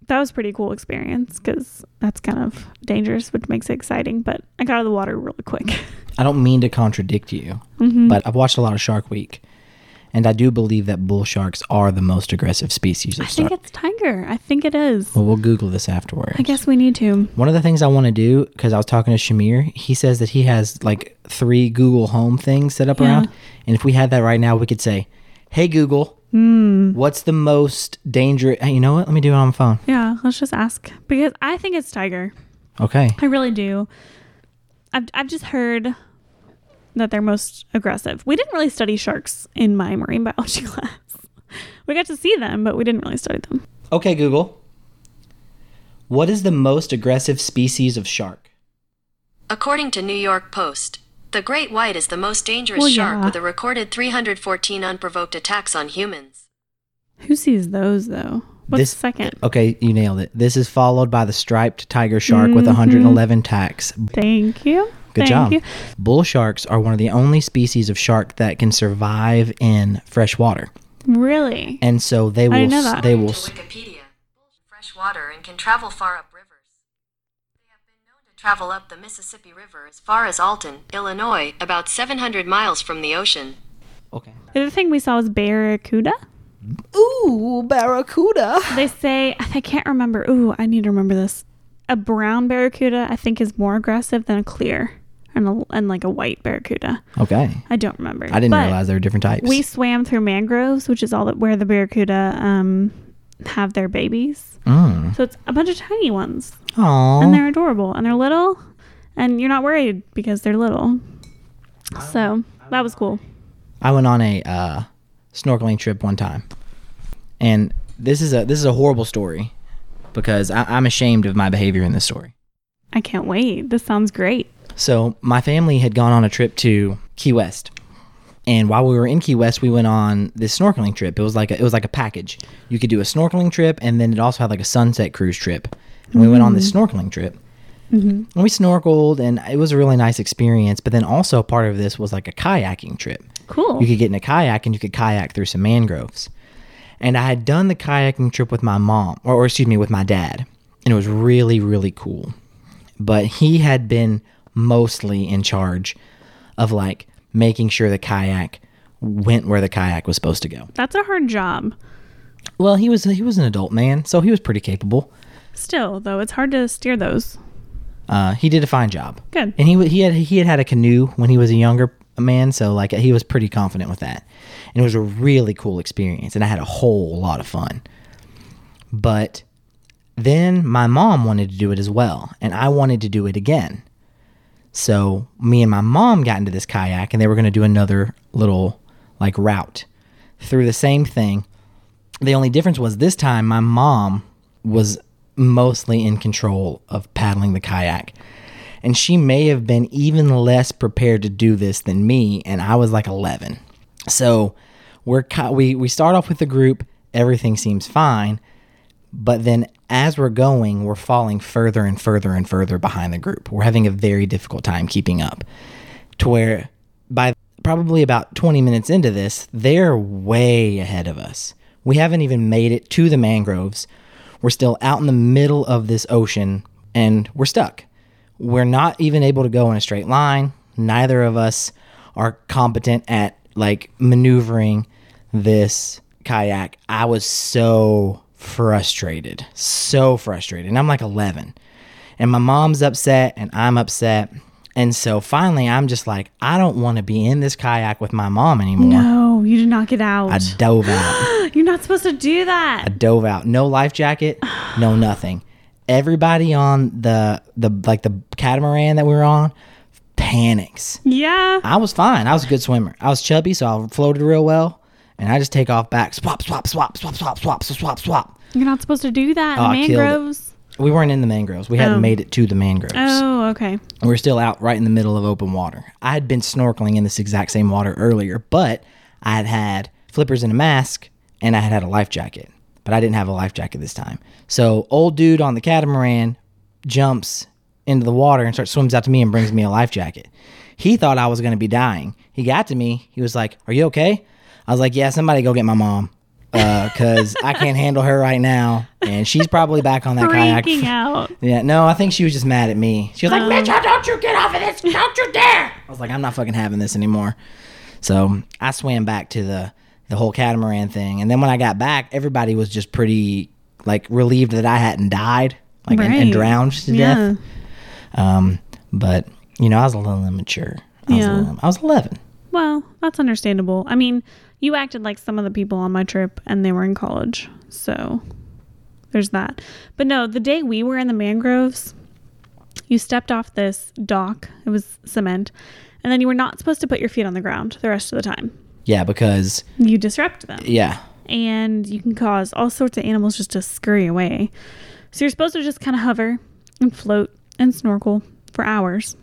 that was a pretty cool experience because that's kind of dangerous, which makes it exciting. But I got out of the water really quick. I don't mean to contradict you, Mhm. but I've watched a lot of Shark Week, and I do believe that bull sharks are the most aggressive species of I think shark. it's tiger. I think it is. Well, we'll Google this afterwards. I guess we need to. One of the things I want to do, because I was talking to Shamir, he says that he has like three Google Home things set up Yeah. around. And if we had that right now, we could say, Hey Google, Hmm. what's the most dangerous? Hey, you know what? Let me do it on my phone. Yeah, let's just ask because I think it's tiger. Okay. I really do. I've I've just heard that they're most aggressive. We didn't really study sharks in my marine biology [laughs] class. We got to see them, but we didn't really study them. Okay, Google. What is the most aggressive species of shark? According to New York Post, the great white is the most dangerous Well, shark yeah. with a recorded 314 unprovoked attacks on humans. Who sees those though? What's This- second? Okay, you nailed it. This is followed by the striped tiger shark with Mhm. 111 tacks. Thank you. Good Thank job. you. Bull sharks are one of the only species of shark that can survive in fresh water. Really? And so they will didn't know s- that. they will s- to Wikipedia, fresh water and can travel far up rivers. They have been known to travel up the Mississippi River as far as Alton, Illinois, about 700 miles from the ocean. Okay. The other thing we saw was barracuda. Ooh, barracuda. They say I can't remember. Ooh, I need to remember this. A brown barracuda, I think, is more aggressive than a clear, and a, and like a white barracuda. Okay. I don't remember. I didn't But realize there were different types. We swam through mangroves, which is all that where the barracuda um have their babies. Mm. So it's a bunch of tiny ones, Aw. and they're adorable, and they're little, and you're not worried because they're little. So that was cool. I went on a uh, snorkeling trip one time, and this is a this is a horrible story because I, I'm ashamed of my behavior in this story. I can't wait. This sounds great. So my family had gone on a trip to Key West, and while we were in Key West, we went on this snorkeling trip. It was like a, it was like a package. You could do a snorkeling trip, and then it also had like a sunset cruise trip. And we went on this mm-hmm. snorkeling trip. Mm-hmm. And we snorkeled, and it was a really nice experience. But then also part of this was like a kayaking trip. Cool. You could get in a kayak and you could kayak through some mangroves. And I had done the kayaking trip with my mom, or, or excuse me, with my dad. And it was really, really cool. But he had been mostly in charge of like making sure the kayak went where the kayak was supposed to go. That's a hard job. Well, he was he was an adult man, so he was pretty capable. Still, though, it's hard to steer those. Uh, he did a fine job. Good. And he he had he had had a canoe when he was a younger man, so like he was pretty confident with that. And it was a really cool experience, and I had a whole lot of fun. But then my mom wanted to do it as well, and I wanted to do it again. So me and my mom got into this kayak, and they were going to do another little like route through the same thing. The only difference was this time my mom was mostly in control of paddling the kayak. And she may have been even less prepared to do this than me, and I was like 11. So we're we we start off with the group, everything seems fine, but then as we're going, we're falling further and further and further behind the group. We're having a very difficult time keeping up. To where by probably about 20 minutes into this, they're way ahead of us. We haven't even made it to the mangroves. We're still out in the middle of this ocean and we're stuck. We're not even able to go in a straight line. Neither of us are competent at like maneuvering this kayak. I was so frustrated, so frustrated. And I'm like 11. And my mom's upset and I'm upset. And so finally, I'm just like, I don't want to be in this kayak with my mom anymore. No, you did not get out. I dove out. [gasps] You're not supposed to do that. I dove out. No life jacket, no [sighs] nothing. Everybody on the the like the catamaran that we were on panics. yeah. I was fine. I was a good swimmer. I was chubby, so I floated real well. And I just take off back, swap, swap, swap, swap, swap, swap, swap, swap. You're not supposed to do that Oh, in ah, killed mangroves. We weren't in the mangroves. We hadn't Oh. made it to the mangroves. Oh, okay. We were still out right in the middle of open water. I had been snorkeling in this exact same water earlier, but I had had flippers and a mask, and I had had a life jacket. But I didn't have a life jacket this time. So old dude on the catamaran jumps into the water and starts swims out to me and brings me a life jacket. He thought I was going to be dying. He got to me. He was like, "Are you okay?" I was like, "Yeah, somebody go get my mom." Because I can't handle her right now, and she's probably back on that kayak. Freaking out. Yeah, no, I think she was just mad at me. She was like, Mitchell, don't you get off of this. Don't you dare. I was like, I'm not fucking having this anymore. So I swam back to the, the whole catamaran thing. And then when I got back, everybody was just pretty like relieved that I hadn't died like and, and Right. drowned to Yeah. death. Um, but, you know, I was a little immature. I was, Yeah. I was 11. Well, that's understandable. I mean, you acted like some of the people on my trip and they were in college. So there's that. But no, the day we were in the mangroves, you stepped off this dock. It was cement. And then you were not supposed to put your feet on the ground the rest of the time. Yeah, because, You disrupt them. yeah. and you can cause all sorts of animals just to scurry away. So you're supposed to just kind of hover and float and snorkel for hours,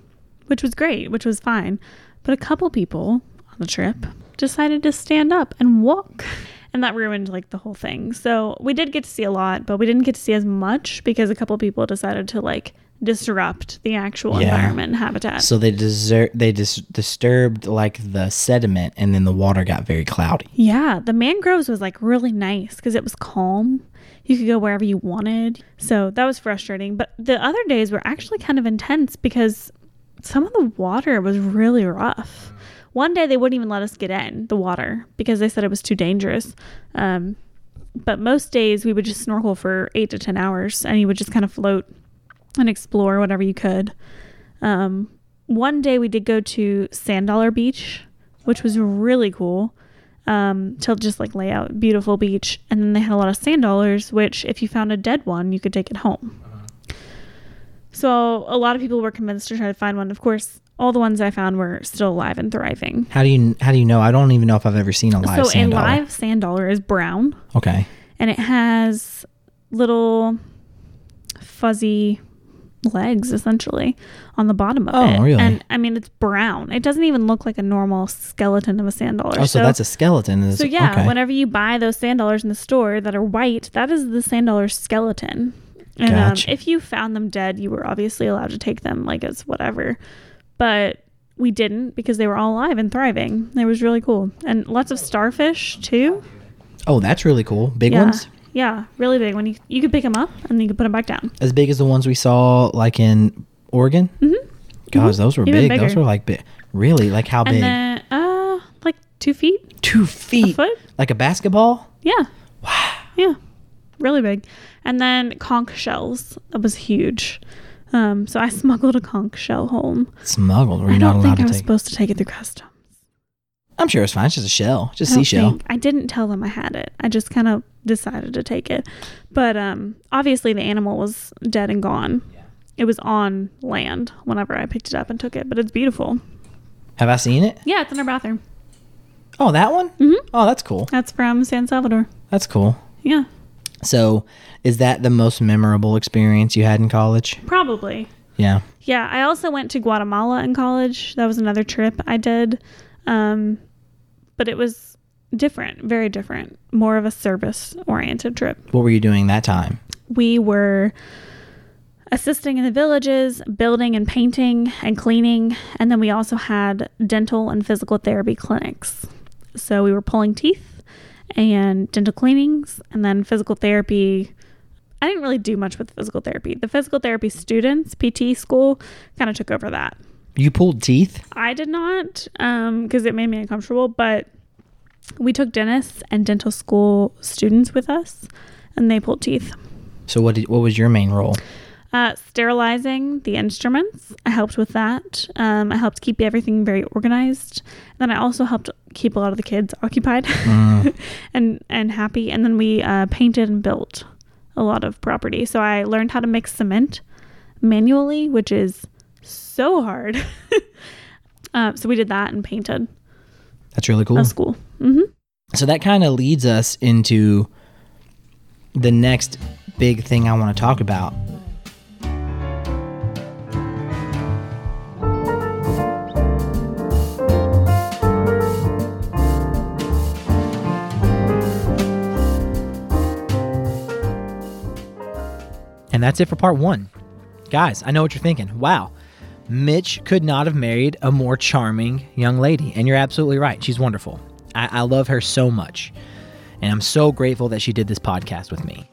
which was great, which was fine. But a couple people on the trip decided to stand up and walk. And that ruined like the whole thing. So we did get to see a lot, but we didn't get to see as much because a couple people decided to like disrupt the actual Yeah. environment and habitat. So they desert, they dis- disturbed like the sediment and then the water got very cloudy. Yeah, the mangroves was like really nice because it was calm. You could go wherever you wanted. So that was frustrating. But the other days were actually kind of intense because some of the water was really rough. One day they wouldn't even let us get in the water because they said it was too dangerous. Um, but most days we would just snorkel for eight to 10 hours and you would just kind of float and explore whatever you could. Um, one day we did go to Sand Dollar Beach, which was really cool um, to just like lay out beautiful beach. And then they had a lot of sand dollars, which if you found a dead one, you could take it home. So a lot of people were convinced to try to find one. Of course, all the ones I found were still alive and thriving. How do you how do you know? I don't even know if I've ever seen a live so sand a dollar. live sand dollar is brown Okay. and it has little fuzzy legs essentially on the bottom of Oh, it. really? And I mean it's brown. It doesn't even look like a normal skeleton of a sand dollar. Oh, so, that's a skeleton. Is- So yeah, okay. whenever you buy those sand dollars in the store that are white, that is the sand dollar skeleton. And Gotcha. um, if you found them dead, you were obviously allowed to take them like it's whatever. But we didn't because they were all alive and thriving. It was really cool. And lots of starfish too. oh, that's really cool. Big yeah. ones, Yeah, really big. When you you could pick them up and then you could put them back down. as big as the ones we saw like in Oregon. Mm-hmm. Gosh, those were Even big. Those were like big. Really, like how big? And then uh like two feet. Two feet, foot? like a basketball. Yeah. Wow. Yeah, really big. And then conch shells. That was huge. Um, so I [laughs] smuggled a conch shell home. Smuggled. Were you I not don't allowed think I was supposed to take it through customs. I'm sure it's fine. It's just a shell, just I don't seashell. think- I didn't tell them I had it. I just kind of decided to take it. But um, obviously, the animal was dead and gone. Yeah. It was on land whenever I picked it up and took it, but it's beautiful. Have I seen it? Yeah, it's in our bathroom. Oh, that one. Mhm. Oh, that's cool. That's from San Salvador. That's cool. Yeah, So, is that the most memorable experience you had in college? probably. Yeah. Yeah, I also went to Guatemala in college. That was another trip I did. Um, but it was different, very different, more of a service oriented trip. What were you doing that time? We were assisting in the villages, building and painting and cleaning. And then we also had dental and physical therapy clinics. So we were pulling teeth and dental cleanings and then physical therapy. I didn't really do much with physical therapy. The physical therapy students, PT school, kind of took over that. You pulled teeth? I did not um, because it made me uncomfortable, but we took dentists and dental school students with us and they pulled teeth. So what did what was your main role? Uh, sterilizing the instruments. I helped with that. Um, I helped keep everything very organized. Then I also helped keep a lot of the kids occupied [laughs] and and happy. And then we uh, painted and built a lot of property. So I learned how to mix cement manually, which is so hard. [laughs] uh, so we did that and painted. That's really cool. That was cool. hmm So that kind of leads us into the next big thing I want to talk about. And that's it for part one. Guys, I know what you're thinking. Wow, Mitch could not have married a more charming young lady. And you're absolutely right. She's wonderful. I, I love her so much. And I'm so grateful that she did this podcast with me.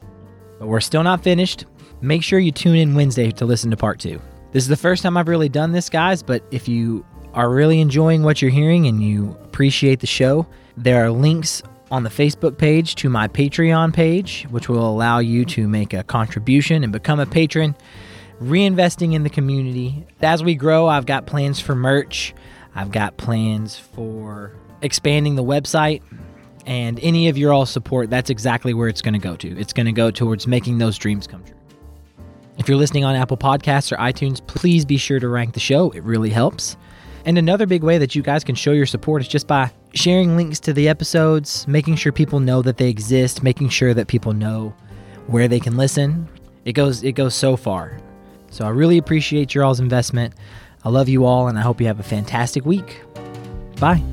But we're still not finished. Make sure you tune in Wednesday to listen to part two. This is the first time I've really done this, guys, but if you are really enjoying what you're hearing and you appreciate the show, there are links on the Facebook page to my Patreon page, which will allow you to make a contribution and become a patron, reinvesting in the community. As we grow, I've got plans for merch, I've got plans for expanding the website, and any of your all support, that's exactly where it's going to go to. It's going to go towards making those dreams come true. If you're listening on Apple Podcasts or iTunes, please be sure to rank the show. It really helps. And another big way that you guys can show your support is just by sharing links to the episodes, making sure people know that they exist, making sure that people know where they can listen. It goes it goes so far. So I really appreciate your all's investment. I love you all and I hope you have a fantastic week. Bye.